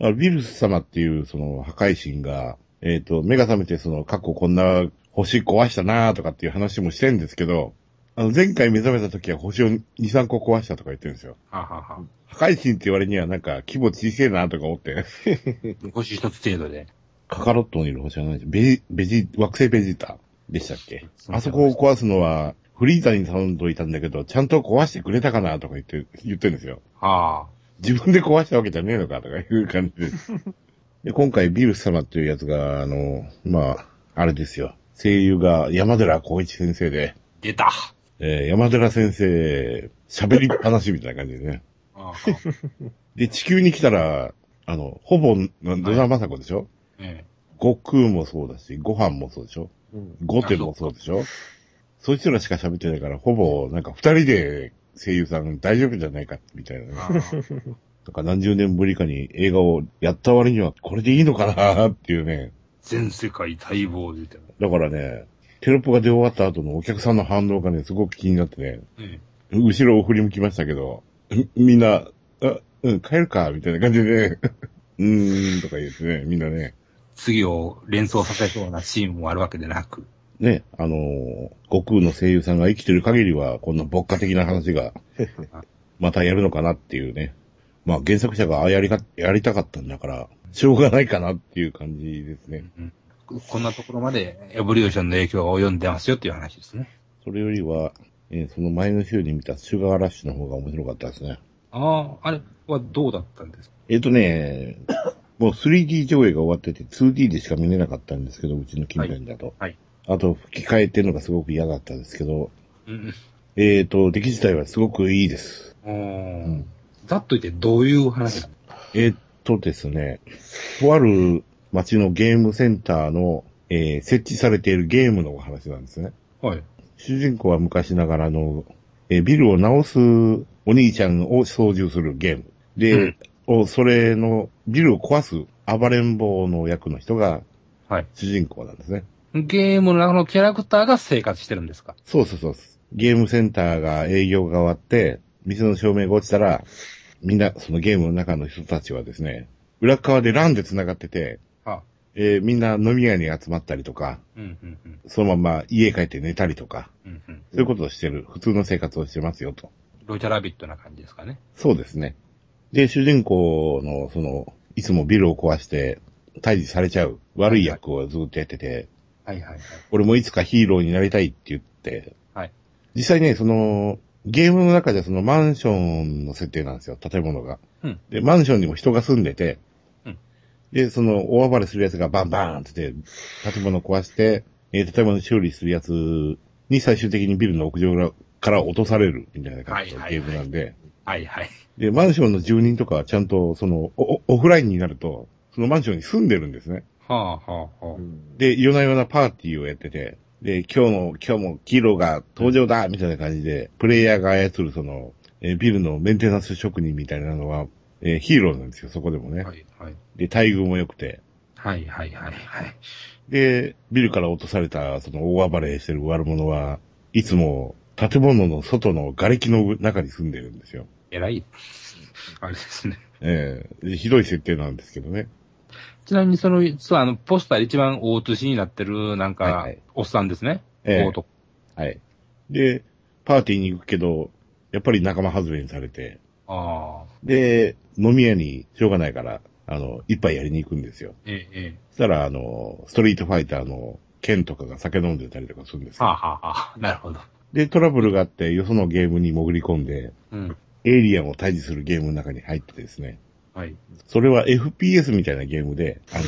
あのビルス様っていうその破壊神が、えっ、と、目が覚めてその過去こんな星壊したなーとかっていう話もしてるんですけど、あの前回目覚めた時は星を2、3個壊したとか言ってるんですよ。えはあはあは破壊神って言われにはなんか規模小せえなとか思って、あ。[laughs] 星一つ程度で。カカロットにいる星は何でしょうベジ、ベジ、惑星ベジータでしたっけ？あそこを壊すのは、フリーザに頼んどいたんだけど、ちゃんと壊してくれたかなとか言って、言ってるんですよ。はあ。自分で壊したわけじゃねえのかとかいう感じです。[laughs] で今回、ビルス様っていうやつが、あの、まあ、あれですよ。声優が山寺孝一先生で、出た。えー山寺先生、喋りっぱなしみたいな感じでね。ああ。で、地球に来たら、あの、ほぼ、野田雅子でしょ、え悟空もそうだし、ご飯もそうでしょ？うん。ゴテもそうでしょ？そいつらしか喋ってないから、ほぼ、なんか二人で声優さん大丈夫じゃないか、みたいなねか何十年ぶりかに映画をやった割にはこれでいいのかなっていうね。全世界待望で言ってる。だからね、テロップが出終わった後のお客さんの反応がね、すごく気になってね、え後ろを振り向きましたけど、んみんな、あ、うん、帰るか、みたいな感じでね、[laughs] うーん、とか言ってね、みんなね、次を連想させそうなシーンもあるわけでなく。ね、あのー悟空の声優さんが生きてる限りは、こんな牧歌的な話が、[laughs] またやるのかなっていうね。まあ原作者がああやりか、やりたかったんだから、しょうがないかなっていう感じですね。うんこんなところまでエボリューションの影響が及んでますよっていう話ですね。それよりは、えーその前の週に見たシュガーラッシュの方が面白かったですね。ああ、あれはどうだったんですか？えっ、とね、[coughs] もう 3D 上映が終わってて 2D でしか見れなかったんですけど、うちの近辺だと。はい。あと吹き替えっていうのがすごく嫌だったんですけど、うん。えっ、と、出来自体はすごくいいです。おーざっと言ってどういう話なの？えっ、とですね、とある街のゲームセンターの、えー設置されているゲームのお話なんですね。はい。主人公は昔ながらの、えービルを直すお兄ちゃんを操縦するゲーム。で、おそれの、ビルを壊す暴れん坊の役の人がはい。主人公なんですね。ゲームの中のキャラクターが生活してるんですか？そうそうそう。ゲームセンターが営業が終わって、店の照明が落ちたら、みんな、そのゲームの中の人たちはですね、裏側でランで繋がってて、あえーみんな飲み屋に集まったりとか、うん、うん、うん。そのまま家帰って寝たりとか、うん、うん。そういうことをしてる、普通の生活をしてますよと。ロジャーラビットな感じですかね。そうですね。で、主人公の、その、いつもビルを壊して、退治されちゃう悪い役をずっとやってて、はい、はい、はい。俺もいつかヒーローになりたいって言って、はい。実際ね、その、ゲームの中でそのマンションの設定なんですよ、建物が。うん。で、マンションにも人が住んでて、うんで、その、大暴れする奴がバンバーンって言って、建物壊して、えー建物修理するやつに最終的にビルの屋上から落とされるみたいな感じのゲームなんで、はいはい。で、マンションの住人とかはちゃんと、その、おオフラインになると、そのマンションに住んでるんですね。はあはあはあ。で、夜な夜なパーティーをやってて、で、今日の、今日もキーローが登場だみたいな感じで、プレイヤーが操るその、えービルのメンテナンス職人みたいなのは、えーヒーローなんですよ、そこでもね。はいはい。で、待遇も良くて。はいはいはいはい。で、ビルから落とされた、その大暴れしてる悪者は、いつも建物の外の瓦礫の中に住んでるんですよ。偉い。あれですね。ええでひどい設定なんですけどね。ちなみにその、そう、あの、ポスター一番大写しになってる、なんか、はいはいおっさんですね。ええ大男はい。で、パーティーに行くけど、やっぱり仲間外れにされて、ああ。で、飲み屋にしょうがないから、あの、一杯やりに行くんですよ。ええ、ええ。そしたら、あの、ストリートファイターのケンとかが酒飲んでたりとかするんですよ。はあ、はあはあ、なるほど。で、トラブルがあって、よそのゲームに潜り込んで、うん。エイリアンを退治するゲームの中に入ってですね、はい。それは FPS みたいなゲームで、あの、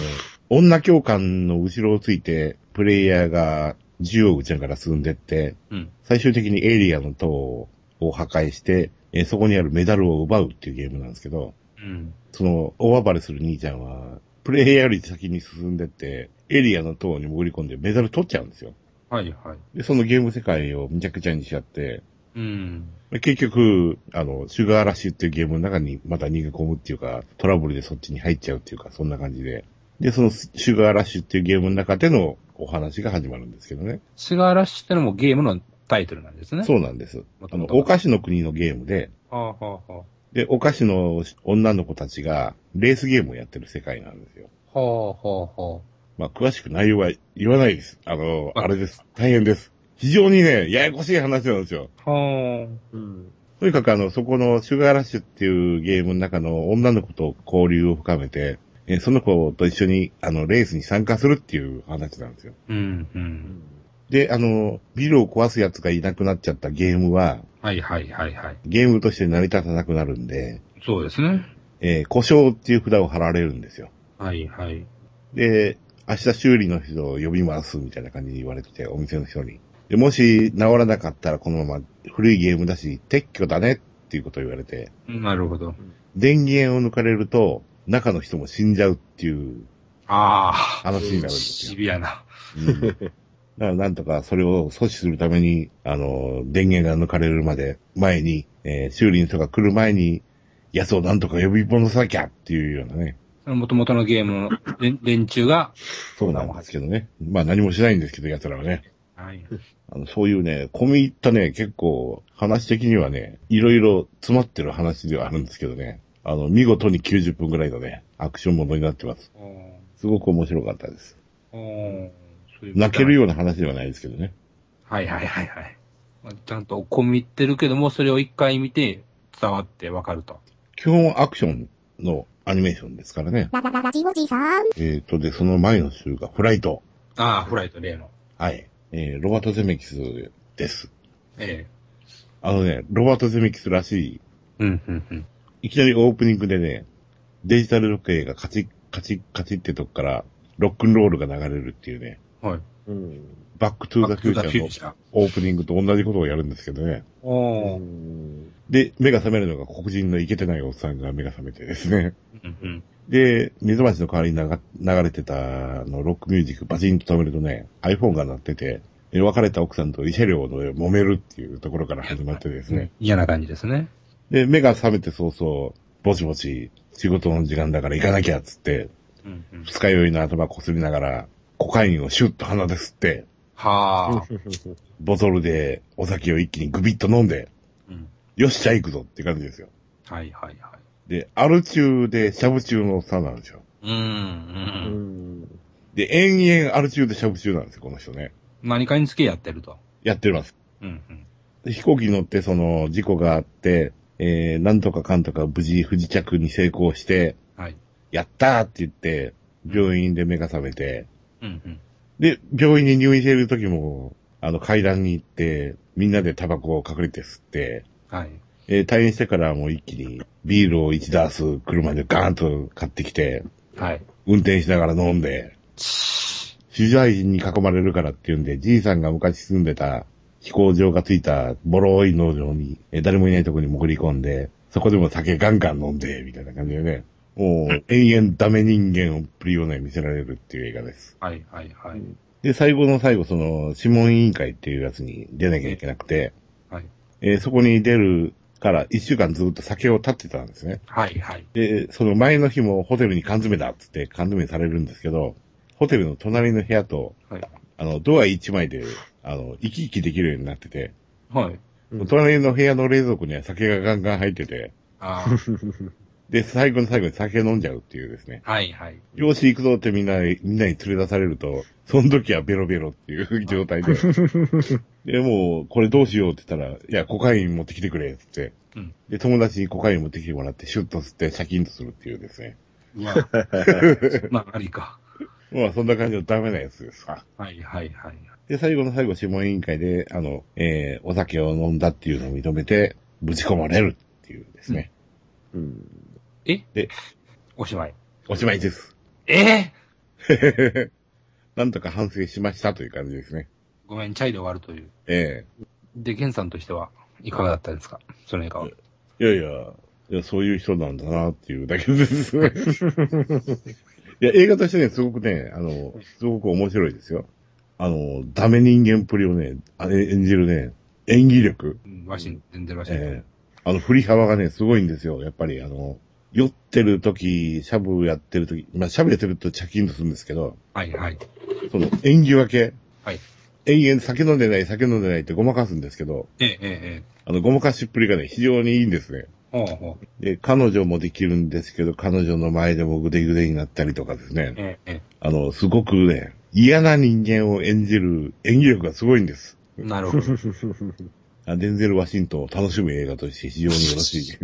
女教官の後ろをついて、プレイヤーが銃を撃ちながら進んでって、うん。最終的にエイリアンの塔を破壊して、えーそこにあるメダルを奪うっていうゲームなんですけど、うん。その、大暴れする兄ちゃんは、プレイヤーより先に進んでって、エイリアンの塔に潜り込んでメダル取っちゃうんですよ。はいはい。で、そのゲーム世界をむちゃくちゃにしちゃって、うん。で結局、あの、シュガーラッシュっていうゲームの中にまた逃げ込むっていうか、トラブルでそっちに入っちゃうっていうか、そんな感じで。で、そのシュガーラッシュっていうゲームの中でのお話が始まるんですけどね。シュガーラッシュってのもゲームのタイトルなんですね。そうなんです。あの、お菓子の国のゲームで、はあはあはで、お菓子の女の子たちがレースゲームをやってる世界なんですよ。あ。はあはあはまあ、詳しく内容は言わないです。あの、あれです。大変です。非常にね、ややこしい話なんですよ。あ。はうん。とにかくあの、そこのシュガーラッシュっていうゲームの中の女の子と交流を深めて、えーその子と一緒にあの、レースに参加するっていう話なんですよ。あ。うん、うん。で、あの、ビルを壊す奴がいなくなっちゃったゲームは、はいはいはいはい。ゲームとして成り立たなくなるんで、そうですね。えー故障っていう札を貼られるんですよ。はいはい。で、明日修理の人を呼びますみたいな感じに言われてて、お店の人に。で、もし治らなかったらこのまま古いゲームだし、撤去だねっていうことを言われて、なるほど。電源を抜かれると、中の人も死んじゃうっていうああ。話になるんですよ。シビアな。うん、だからなんとかそれを阻止するために、あの、電源が抜かれるまで前に、えー修理の人が来る前に、奴をなんとか呼び戻さなきゃっていうようなね。元々のゲームの連連中が、そうなんですけどね。まあ何もしないんですけど、奴らはね。はい。あの、そういうね、込み入ったね、結構、話的にはね、いろいろ詰まってる話ではあるんですけどね。あの、見事に90分ぐらいのね、アクションものになってます。すごく面白かったです。泣けるよ。ような話ではないですけどね。はいはいはいはい。まあちゃんと込み入ってるけども、それを一回見て伝わってわかると。基本はアクションのアニメーションですからね。ララララジオジさん。えーと、で、その前の週がフライト。ああ、フライト例の。はい。えー、ロバート・ゼメキスです。ええ。あのね、ロバート・ゼメキスらしい、うん、うん、うん。いきなりオープニングでね、デジタル時計がカチッカチッカチッってとこから、ロックンロールが流れるっていうね、はい。うん。バックトゥーザフューチャーのャー。オープニングと同じことをやるんですけどね。おー。うんで、目が覚めるのが黒人のイケてないおっさんが目が覚めてですね。うん、うん。で、目覚ましの代わりに流流れてたあのロックミュージックバチンと止めるとね、iPhone が鳴ってて、で別れた奥さんと慰謝料で揉めるっていうところから始まってですね。嫌な感じですね。で、目が覚めて早々、ぼちぼち仕事の時間だから行かなきゃっつって、うん、うん。二日酔いの頭こすりながら、コカインをシュッと鼻で吸って、はあ。ボトルでお酒を一気にグビッと飲んで、うん。よっしゃ行くぞって感じですよ。はいはいはい。で、アル中でシャブ中の差なんですよ。うん、う。うんん。で、延々アル中でシャブ中なんですよ、この人ね。何かにつけやってると。やってます。うん、うん。で飛行機に乗ってその事故があって、えー、なんとかかんとか無事不時着に成功して、はい。やったーって言って、病院で目が覚めて、うん、うん。で、病院に入院している時も、あの階段に行って、みんなでタバコを隠れて吸って、はい。えー退院してからもう一気にビールを1ダース車でガーンと買ってきて、はい。運転しながら飲んで、シ取材陣に囲まれるからっていうんで、じいさんが昔住んでた飛行場がついたボロい農場に、え誰もいないとこに潜り込んで、そこでも酒ガンガン飲んで、みたいな感じでね、もう、永遠ダメ人間をプリをね、見せられるっていう映画です。はいはいはい。で、最後の最後、その、諮問委員会っていうやつに出なきゃいけなくて、はい。えーそこに出るから一週間ずっと酒を立ってたんですね。はいはい。で、その前の日もホテルに缶詰だっつって缶詰されるんですけど、ホテルの隣の部屋と、はい。あの、ドア一枚で、あの、生き生きできるようになってて、はい。うん隣の部屋の冷蔵庫には酒がガンガン入ってて、あー [laughs] で、最後の最後に酒飲んじゃうっていうですね。はいはい。よし行くぞってみんな、みんなに連れ出されると、その時はベロベロっていう [laughs] 状態で。で、もう、これどうしようって言ったら、いや、コカイン持ってきてくれって言って、うんで、友達にコカイン持ってきてもらって、シュッと吸ってシャキンとするっていうですね。うわ。[laughs] まあ、ありか。まあ、そんな感じのダメなやつですわ。はいはいはい。で、最後の最後、諮問委員会で、あの、えー、お酒を飲んだっていうのを認めて、ぶち込まれるっていうですね。うん。え？でおしまい。おしまいです。え？ー、[laughs] なんとか反省しましたという感じですね。ごめん、チャイで終わるという。えで、ケンさんとしてはいかがだったですか？その映画は。えいやいや、いや、そういう人なんだなっていうだけですね。[laughs] いや、映画としてね、すごくね、あの、すごく面白いですよ。あの、ダメ人間っぷりをね、あれ演じるね、演技力、うんワシン全然ワシン。ええあの、振り幅がね、すごいんですよ。やっぱり、あの、酔ってる時、シャブやってる時、まあ、シャブやってるとチャキンとするんですけど、はいはい。その演技分け、はい。延々酒飲んでない、酒飲んでないってごまかすんですけど、ええ、ええ、ええ。あの、ごまかしっぷりがね、非常にいいんですね。ほうほう。で、彼女もできるんですけど、彼女の前でもグデグデになったりとかですね。ええ、えあの、すごくね、嫌な人間を演じる演技力がすごいんです。え。なるほど。[laughs] あデンゼル・ワシントンを楽しむ映画として非常によろしい。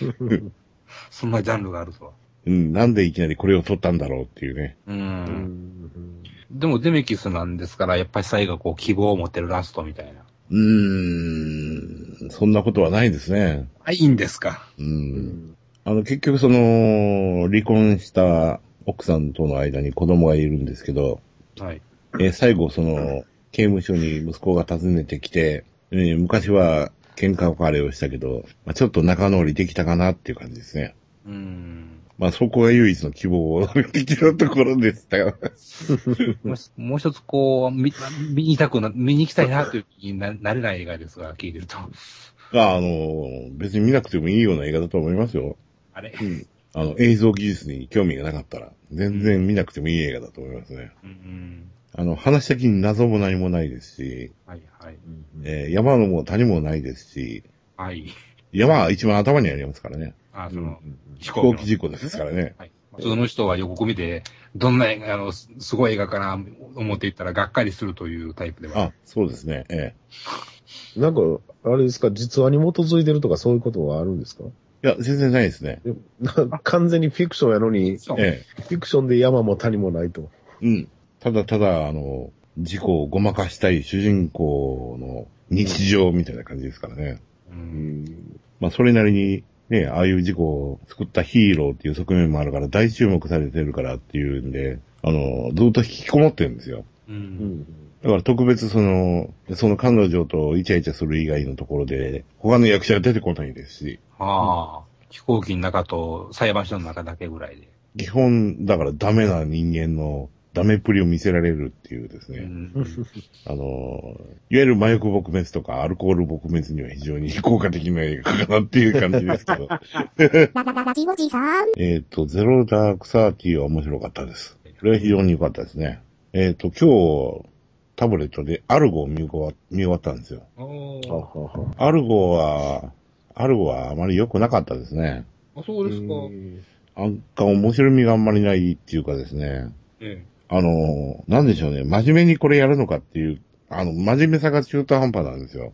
[laughs] [laughs] そんなジャンルがあるとは。うん、なんでいきなりこれを撮ったんだろうっていうね。う。うんん。でも、デメキスなんですから、やっぱり最後こう、希望を持ってるラストみたいな。うーん、そんなことはないですね。あ、いいんですか？う。うんん。あの、結局その、離婚した奥さんとの間に子供がいるんですけど、はい。えー最後その、刑務所に息子が訪ねてきて、えー昔は喧嘩別れをしたけど、まあ、ちょっと仲直りできたかなっていう感じですね。うん。まあそこが唯一の希望的なところでしたよ。[laughs] もう一つこう、見、見たくな、見に行きたいなという気にななれない映画ですが、聞いてると。ああの、別に見なくてもいいような映画だと思いますよ。あれ？うん。あの、映像技術に興味がなかったら、全然見なくてもいい映画だと思いますね。うん。あの、話的に謎も何もないですし、はいはい。えー山のも谷もないですし、はい。山は一番頭にありますからね。あ、その、飛飛行機事故ですからね。はい。普通の人は予告見て、どんな映画、あの、すすごい映画かな、思っていったら、がっかりするというタイプでは。あ、そうですね。えなんか、あれですか、実話に基づいてるとかそういうことはあるんですか？えいや、全然ないですね。でもな完全にフィクションやのに、フそう。えィクションで山も谷もないと。えうん。ただただ、あの、事故をごまかしたい主人公の日常みたいな感じですからね。う。うんん。まあ、それなりに、ね、ああいう事故を作ったヒーローっていう側面もあるから、大注目されてるからっていうんで、あの、ずっと引きこもってるんですよ。う。うんん。だから特別その、その彼女とイチャイチャする以外のところで、他の役者が出てこないですし、ああ。飛行機の中と裁判所の中だけぐらいで。基本、だからダメな人間のダメっぷりを見せられるっていうですね、うん。あの、いわゆる麻薬撲滅とかアルコール撲滅には非常に効果的な映画かなっていう感じですけど。えっと、ゼロダークサーティは面白かったです。これは非常に良かったですね。えっ、と、今日、タブレットでアルゴを見終わ見終わったんですよ。アルゴは、アルゴはあまり良くなかったですね。あ、そうですか。なんか面白みがあんまりないっていうかですね。えあの、なんでしょうね。真面目にこれやるのかっていう、あの、真面目さが中途半端なんですよ。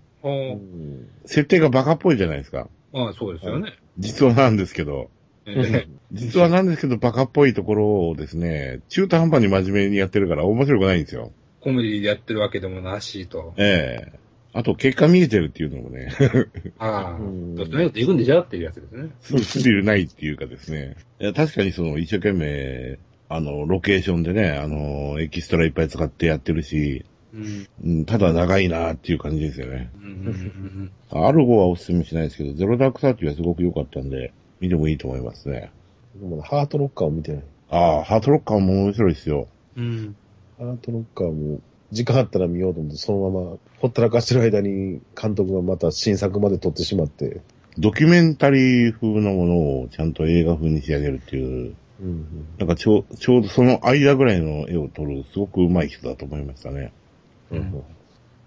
設定がバカっぽいじゃないですか。あ、ああそうですよね。実はなんですけど。ええ。[laughs] 実はなんですけど、バカっぽいところをですね、中途半端に真面目にやってるから面白くないんですよ。コメディでやってるわけでもなしと。ええあと、結果見えてるっていうのもね、[laughs] ああ。うんどうしても行くんでしょっていうやつですね。スリルないっていうかですね。いや確かにその、一生懸命、あの、ロケーションでね、あの、エキストラいっぱい使ってやってるし、うん。うん、ただ長いなっていう感じですよね。うん。アルゴはおすすめしないですけど、ゼロダークサーティはすごく良かったんで、見てもいいと思いますね。ハートロッカーを見てない。ああ、ハートロッカーも面白いですよ。うん。ハートロッカーも、時間あったら見ようと思って、そのまま、ほったらかしてる間に、監督がまた新作まで撮ってしまって、ドキュメンタリー風のものをちゃんと映画風に仕上げるっていう、うんうんなんかちょう、ちょうどその間ぐらいの絵を撮る、すごく上手い人だと思いましたね。うん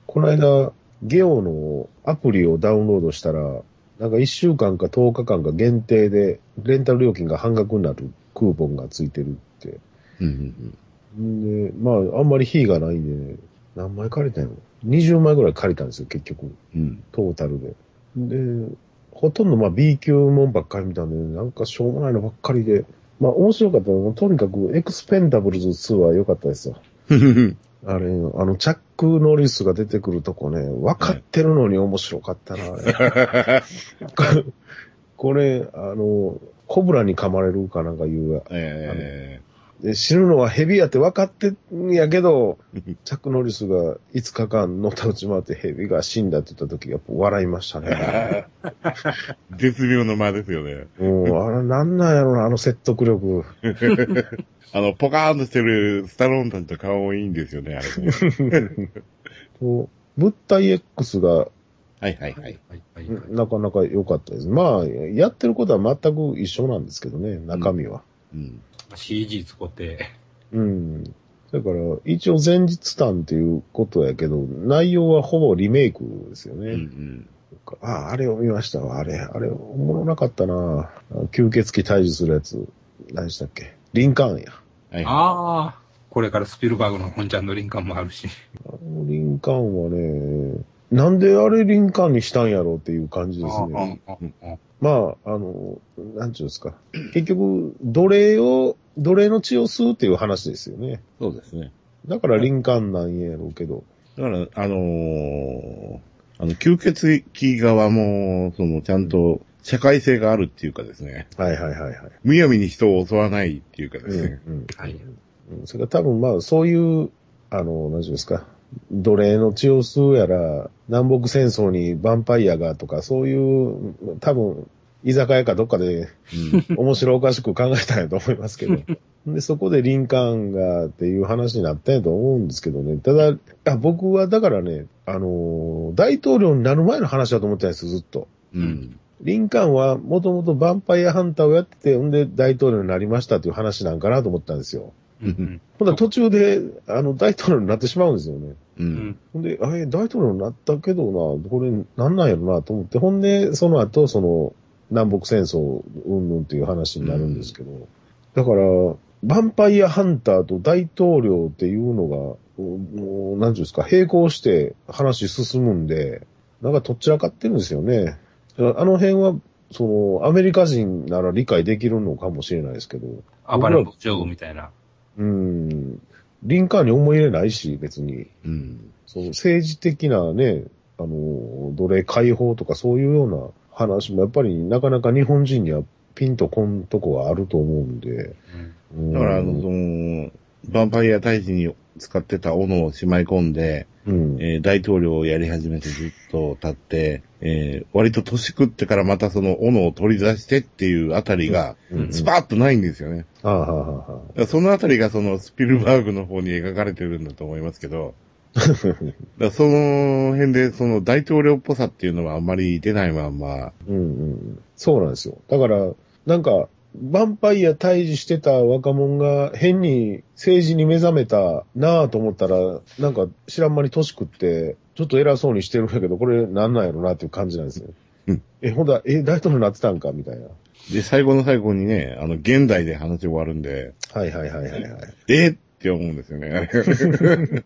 この間、ゲオのアプリをダウンロードしたら、なんか1週間か10日間か限定で、レンタル料金が半額になるクーポンがついてるって。うんうんんで、まあ、あんまり費がないんで、何枚借りたんやろ ?20 枚ぐらい借りたんですよ、結局。うん。うん。トータルで。で、ほとんどまあ B 級もんばっかり見たんで、なんかしょうもないのばっかりで、まあ面白かったのは、とにかくエクスペンダブルズ2は良かったですよ。[laughs] あれ、あの、チャック・ノリスが出てくるとこね、分かってるのに面白かったな、あれ [laughs] これ、あの、コブラに噛まれるかなんかいうやえで死ぬのはヘビやって分かってんやけど、チャック・ノリスが5日間のたうち回ってヘビが死んだって言った時、やっぱ笑いましたね。ー、[laughs] 絶妙の間ですよね。うん、あれなんなんやろな、あの説得力。[laughs] あの、ポカーンとしてるスタローンたちと顔もいいんですよね、あれね。[laughs] こう物体 X がはいはいはい。はい。はい。なかなか良かったです。まあ、やってることは全く一緒なんですけどね、中身は。うん。CG 使って。うん。だから、一応前日談っていうことやけど、内容はほぼリメイクですようんうね。ん。ああ、あれを見ましたわ。あれ、あれ、おもろなかったな吸血鬼退治するやつ。何でしたっけ？リンカーンや。はい。ああ。これからスピルバーグの本ちゃんの林間もあるし。あのリンカーンはね、なんであれリンカーンにしたんやろうっていう感じですね。まあ、あの、なんちゅうんですか。結局、奴隷を、奴隷の血を吸うっていう話ですよね。そうですね。だからリンカーンなんやろうけど。だから、あのーあの、吸血鬼側も、その、ちゃんと、社会性があるっていうかですね、はいはいはいはい。むやみに人を襲わないっていうかですね、うんうんはい。うんそれから多分まあ、そういう、あの、なんちゅうんですか。奴隷の血を吸うやら、南北戦争にヴァンパイアがとか、そういう、多分、居酒屋かどっかでうん面白おかしく考えたんやと思いますけど。[laughs] で、そこでリンカーンがっていう話になったんやと思うんですけどね。ただ、あ僕はだからね、あのー大統領になる前の話だと思ってたんですよ、ずっと。うん。リンカーンはもともとヴァンパイアハンターをやってて、んで大統領になりましたっていう話なんかなと思ったんですよ。うん。ほんなら途中で、あの、大統領になってしまうんですよね。う。うんん。ほんで、あれ、大統領になったけどな、これ、なんなんやろなと思って、ほんで、その後、その、南北戦争、うんぬんっていう話になるんですけど、だから、ヴァンパイアハンターと大統領っていうのが、もう、なんていうんですか、並行して話進むんで、なんかとっちらかってるんですよね。あの辺は、その、アメリカ人なら理解できるのかもしれないですけど、暴れん坊将軍みたいな。うん、リンカーンに思い入れないし、別に。うん。その政治的なね、あの、奴隷解放とかそういうような話もやっぱりなかなか日本人にはピンとこんとこがあると思うんで。うんだから、その、ヴァンパイア退治に使ってた斧をしまい込んで、うん。えー大統領をやり始めてずっと経って、えー割と年食ってからまたその斧を取り出してっていうあたりが、うんスパーッとないんですよね。そのあたりがそのスピルバーグの方に描かれてるんだと思いますけど、[laughs] だその辺でその大統領っぽさっていうのはあんまり出ないまんま、うんうん。そうなんですよ。だから、なんか、ヴァンパイア退治してた若者が変に政治に目覚めたなぁと思ったら、なんか知らん間に年食って、ちょっと偉そうにしてるんやけど、これなんなんやろなっていう感じなんですようん。え、ほんだ、え、大統領になってたんか？みたいな。で、最後の最後にね、あの、現代で話終わるんで、はいはいはいはいはい。えーって思うんですよね。[laughs]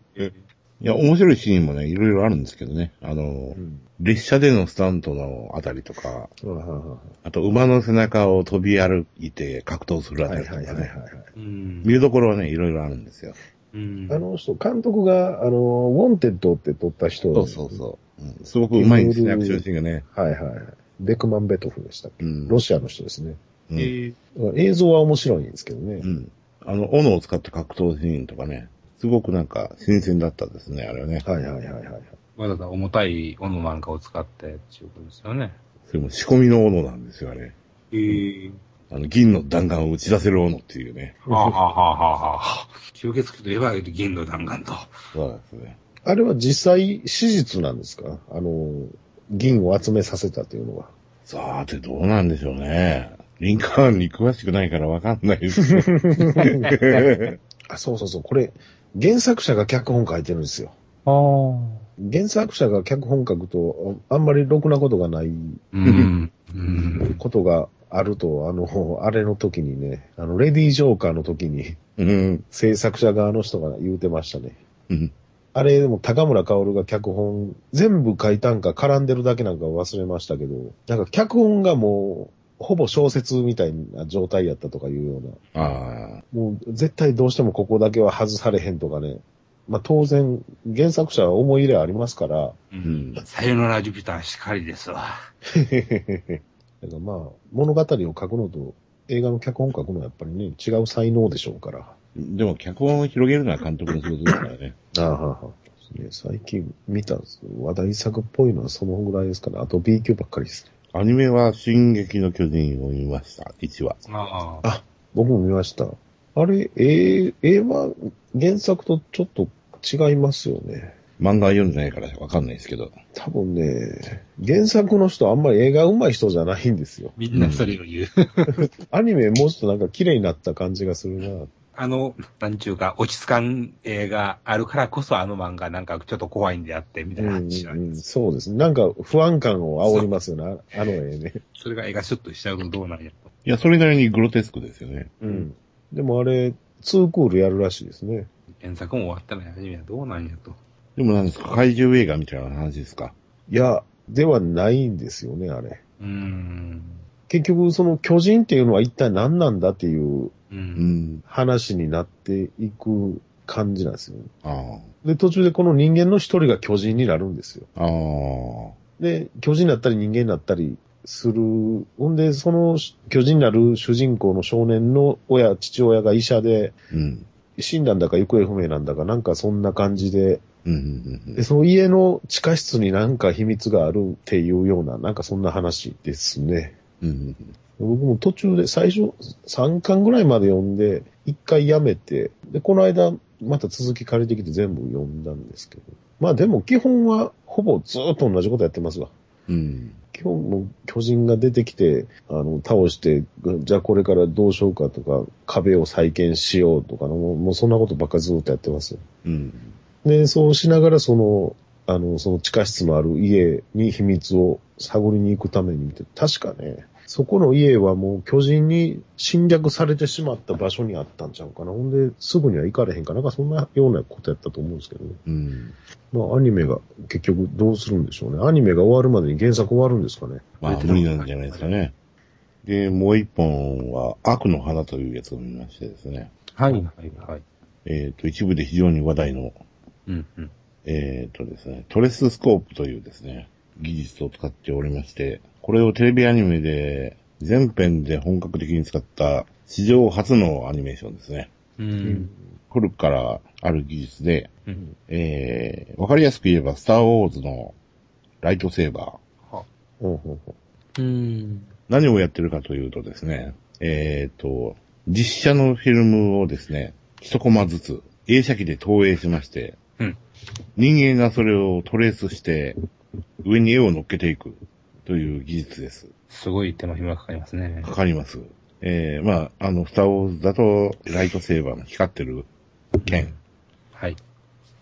いや、面白いシーンもね、いろいろあるんですけどね。あのう、ん。列車でのスタントのあたりとか、あはあと馬の背中を飛び歩いて格闘するあはあたりとかね。。うん。見るところはね、いろいろあるんですよ。うん。あの人、監督が、あの、ウォンテッドって撮った人。そうそうそう。うん、すごくうまいんですね、アクションシーンがね。はいはい。ベクマンベトフでしたっけ？うん。ロシアの人ですね。うんえー映像は面白いんですけどねう。ん。あの、斧を使った格闘シーンとかね、すごくなんか新鮮だったですね、あれはね。はいはいはいはい。わざわざ重たい斧なんかを使ってっていうことですよね。それも仕込みの斧なんですよ、あれ。へえ。あの、銀の弾丸を打ち出せる斧っていうね。はあ、はあはあはあはあ、吸血鬼といえば銀の弾丸と。そうですね。あれは実際史実なんですか？あの、銀を集めさせたというのは。さて、どうなんでしょうね。リンカーンに詳しくないからわかんないです。[laughs] [laughs] あ、そうそうそう。これ、原作者が脚本書いてるんですよ。ああ。原作者が脚本書くと、あんまりろくなことがない。ことがあると、あの、あれの時にね、あの、レディー・ジョーカーの時に、うん。制作者側の人が言うてましたね。うん。あれ、でも高村薫が脚本、全部書いたんか絡んでるだけなんか忘れましたけど、なんか脚本がもう、ほぼ小説みたいな状態やったとかいうような、ああ。もう絶対どうしてもここだけは外されへんとかね。まあ当然、原作者は思い入れありますから、ううんん。さよならジュピターしかりですわ。[laughs] だからまあ、物語を書くのと映画の脚本書くのはやっぱりね、違う才能でしょうから。でも、脚本を広げるのは監督の仕事ですからね。[laughs] ああ、はあはあね、最近見た話題作っぽいのはそのぐらいですかね。あと B 級ばっかりですね。アニメは、進撃の巨人を見ました。1話。ああ。あ、僕も見ました。あれ、絵、絵は原作とちょっと違いますよね。漫画は読んでないからわかんないですけど。多分ね、原作の人あんまり映画上手い人じゃないんですよ。みんなそれを言う。アニメもうちょっとなんか綺麗になった感じがするな。あの、なんちゅうか、落ち着かん映画あるからこそあの漫画なんかちょっと怖いんであって、みたいな話なんうんうん、です。そうですね。なんか不安感を煽りますよね。ああの絵ね。それが映画シュッとしちゃうとどうなんやと。いや、それなりにグロテスクですよね。うん。でもあれ、ツークールやるらしいですね。原作も終わったらアニメはどうなんやと。でもなんですか、怪獣映画みたいな話ですか？いや、ではないんですよね、あれ。うーん。結局、その巨人っていうのは一体何なんだっていうう。うんん。話になっていく感じなんですよ。あで、途中でこの人間の一人が巨人になるんですよ。で、巨人になったり人間になったりする。ほんで、その巨人になる主人公の少年の親、父親が医者で、うん。死んだんだか行方不明なんだか、なんかそんな感じで、うんうんうんで、その家の地下室になんか秘密があるっていうような、なんかそんな話ですね。うん。うん僕も途中で最初3巻ぐらいまで読んで、1回やめて、で、この間また続き借りてきて全部読んだんですけど。まあでも基本はほぼずーっと同じことやってますわ。うん。基本もう巨人が出てきて、あの、倒して、じゃあこれからどうしようかとか、壁を再建しようとかの、もうそんなことばっかりずっとやってますよ。うん。で、そうしながらその、あの、その地下室のある家に秘密を探りに行くために見て、確かね、そこの家はもう巨人に侵略されてしまった場所にあったんちゃうかな。ほんで、すぐには行かれへんかな。なんかそんなようなことやったと思うんですけどね。うん。まあ、アニメが結局どうするんでしょうね。アニメが終わるまでに原作終わるんですかね。まあ、無理なんじゃないですかね。で、もう一本は、悪の花というやつを見ましてですね。はい、はい、はい。えっ、と、一部で非常に話題の、うん、うん。えっ、とですね、トレススコープというですね、技術を使っておりまして、これをテレビアニメで、全編で本格的に使った史上初のアニメーションですね。う。。うん古くからある技術で、うん。えー、わかりやすく言えば、スターウォーズのライトセーバー。は。ほうほうほうん。何をやってるかというとですね、えっ、と、実写のフィルムをですね、一コマずつ映写機で投影しまして、うん人間がそれをトレースして、上に絵を乗っけていくという技術です。すごい手間暇かかりますねか。かります。えー、まあ、あの、スターウォーズだと、ライトセーバーの光ってる剣、はい。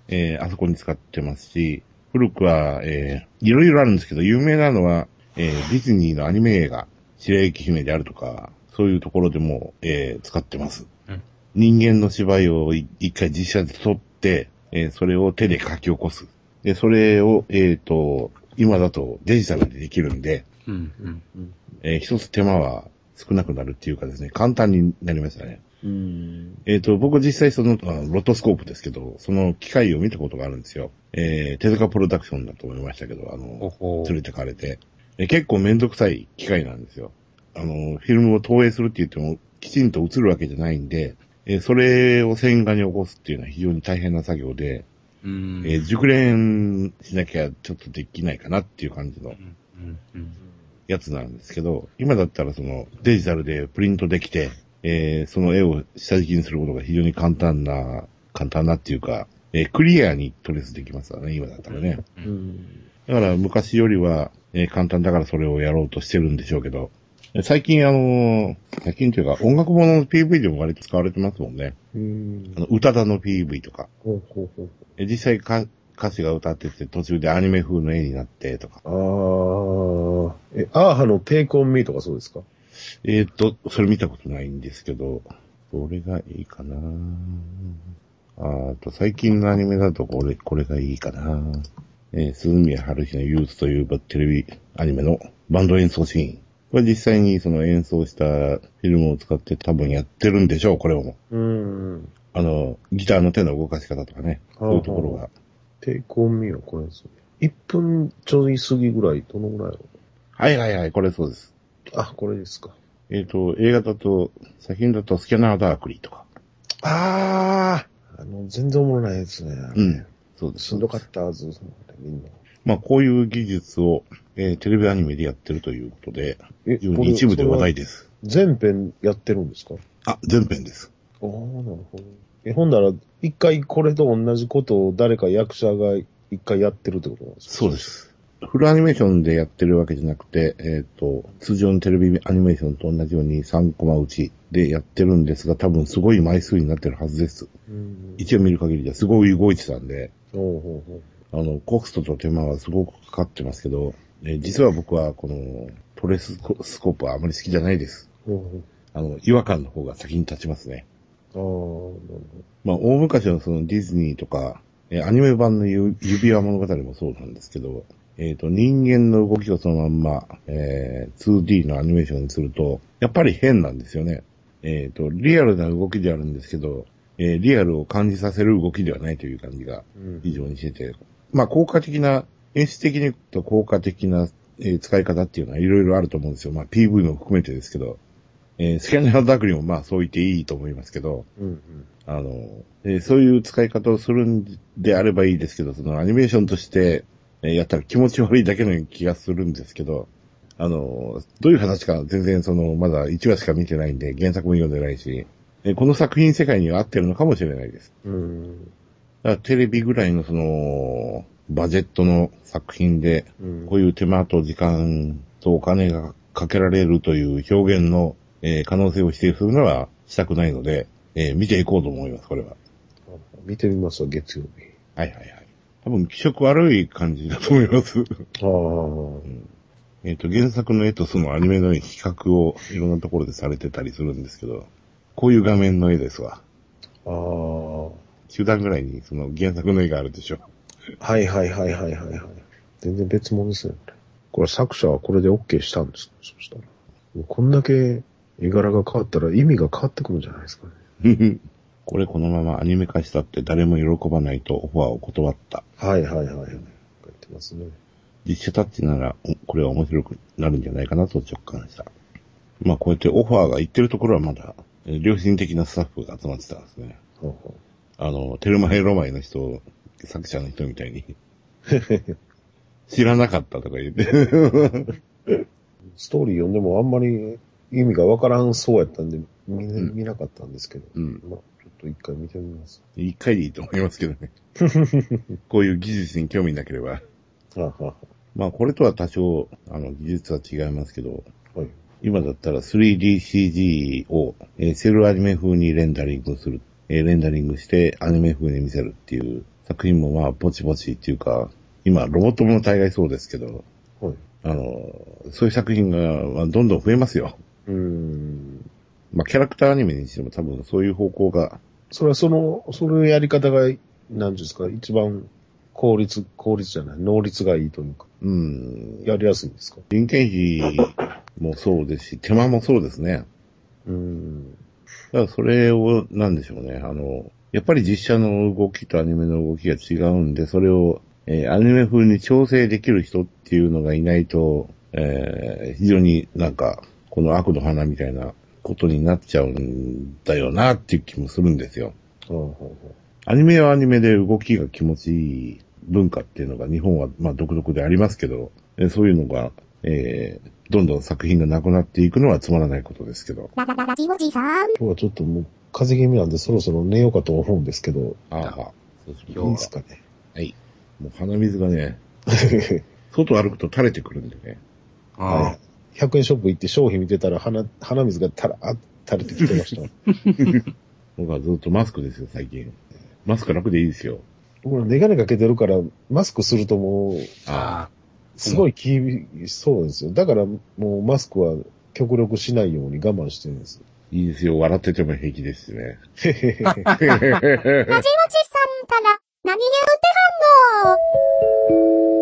えー、あそこに使ってますし、古くは、えー、いろいろあるんですけど、有名なのは、えー、ディズニーのアニメ映画、白雪姫であるとか、そういうところでも、えー、使ってます。うん人間の芝居をい一回実写で撮って、えー、それを手で書き起こす。で、それを、えっ、と、今だとデジタルでできるんで、うん、うん。えー一つ手間は少なくなるっていうかですね、簡単になりましたね。う。うん。えっ、と、僕実際その、あロトスコープですけど、その機械を見たことがあるんですよ。えー、手塚プロダクションだと思いましたけど、あほの、ほ連れてかれて。え結構めんどくさい機械なんですよ。あの、フィルムを投影するって言っても、きちんと映るわけじゃないんで、えーそれを線画に起こすっていうのは非常に大変な作業で、うん。えー熟練しなきゃちょっとできないかなっていう感じのやつなんですけど、今だったらそのデジタルでプリントできて、えーその絵を下敷きにすることが非常に簡単な、簡単なっていうか、えークリアにトレースできますからね、今だったらね。ううんん。だから昔よりは、えー簡単だからそれをやろうとしてるんでしょうけど、最近あのー最近というか音楽ものの PV でも割と使われてますもんね。うんあ。の、歌だの PV とか。ほうほうほう。え実際か歌詞が歌ってて途中でアニメ風の絵になってとか。ああ。え、アーハのテイクオンミーとかそうですか？えーっと、それ見たことないんですけど、どれがいいかなあーと、最近のアニメだとこれ、これがいいかなえー、鈴宮春日の憂鬱というテレビアニメのバンド演奏シーン。これ実際にその演奏したフィルムを使って多分やってるんでしょう、これも。うん。あの、ギターの手の動かし方とかね。そういうところが。テイクオンミーはこれですね。1分ちょい過ぎぐらい、どのぐらいはいはいはい、これそうです。あ、これですか。えっ、と、映画だと、最近だとスキャナーダークリーとか。あああの、全然おもろないやつね。うん。そうです。しんどかったはず、みんな。まあ、こういう技術を、えーテレビアニメでやってるということで、え非常に一部で話題で。です。全編やってるんですか？あ、全編です。ああ、なるほど。え、ほんなら、一回これと同じことを誰か役者が一回やってるってことなんですか？そうで。す。フルアニメーションでやってるわけじゃなくて、えっ、と、通常のテレビアニメーションと同じように3コマ打ちでやってるんですが、多分すごい枚数になってるはずです。うん。一応見る限りではすごい動いてたんで、ほうほうほう。あの、コストと手間はすごくかかってますけど、えー実は僕はこのトレスコスコープはあまり好きじゃないです。あの、違和感の方が先に立ちますね。ああ、なるほまあ、大昔のそのディズニーとか、えーアニメ版のゆ指輪物語もそうなんですけど、えっ、と、人間の動きをそのまんま、えー 2D のアニメーションにすると、やっぱり変なんですよね。えっ、と、リアルな動きであるんですけど、えーリアルを感じさせる動きではないという感じが非常にしてて、まあ、効果的な、演出的に言うと効果的な、えー使い方っていうのはいろいろあると思うんですよ。まあ、PV も含めてですけど、えースキャナーダークにもまあそう言っていいと思いますけど、うんうん。あの、えーそういう使い方をするんであればいいですけど、そのアニメーションとして、えーやったら気持ち悪いだけの気がするんですけど、あの、どういう話か全然その、まだ1話しか見てないんで、原作も読んでないし、えーこの作品世界には合ってるのかもしれないです。うん。だからテレビぐらいのその、バジェットの作品で、うん。こういう手間と時間とお金がかけられるという表現の、えー可能性を否定するのはしたくないので、えー見ていこうと思います、これは。見てみますわ、月曜日。はいはいはい。多分気色悪い感じだと思います。ああ。えっと、原作の絵とそのアニメの絵比較をいろんなところでされてたりするんですけど、こういう画面の絵ですわ。ああ。中段ぐらいにその原作の絵があるでしょ。はいはいはいはいはいはい。全然別物ですよね。これ作者はこれで OK したんですか？そしたら。もうこんだけ絵柄が変わったら意味が変わってくるんじゃないですかね。[laughs] これこのままアニメ化したって誰も喜ばないとオファーを断った。はいはいはいはい。書いてますね。実写タッチなら、おこれは面白くなるんじゃないかなと直感した。まあこうやってオファーが行ってるところはまだ、えー良心的なスタッフが集まってたんですね。はあはあの、テルマヘロマイの人、作者の人みたいに、知らなかったとか言って。ストーリー読んでもあんまり意味がわからんそうやったんで見,、ん見なかったんですけど。うん。まあ、ちょっと一回見てみます。一回でいいと思いますけどね。[laughs] こういう技術に興味なければ。まあこれとは多少、あの、技術は違いますけど、あ、はい。今だったら 3DCG を、えーセルアニメ風にレンダリングする、えーレンダリングしてアニメ風に見せるっていう作品もまあぼちぼちっていうか、今ロボットも大概そうですけど、はい。あの、そういう作品がまあどんどん増えますよ。うーん。まあキャラクターアニメにしても多分そういう方向が、それはその、そのやり方が、何ですか、一番効率、効率じゃない、能率がいいというか、うん、やりやすいんですか？人件費もそうですし、手間もそうですね。うーん。だからそれを、なんでしょうね。あの、やっぱり実写の動きとアニメの動きが違うんで、それを、えーアニメ風に調整できる人っていうのがいないと、えー非常になんか、この悪の花みたいなことになっちゃうんだよなっていう気もするんですよ。アニメはアニメで動きが気持ちいい文化っていうのが日本はまあ独特でありますけど、えそういうのが、えー、どんどん作品がなくなっていくのはつまらないことですけど。ララララジオジさん。今日はちょっともう風邪気味なんでそろそろ寝ようかと思うんですけど、ああ、そうしいまいですかね。はい。もう鼻水がね、[laughs] 外歩くと垂れてくるんでね。はい。100円ショップ行って商品見てたら鼻、鼻水がたら、あ、垂れてきてました。[laughs] 僕はずっとマスクですよ、最近。マスク楽でいいですよ。僕らメガネかけてるから、マスクするともう、あすごい厳しそうですよ。だからもうマスクは極力しないように我慢してるんです。いいですよ、笑ってても平気ですね。ラジオジさんから何言うてはんの？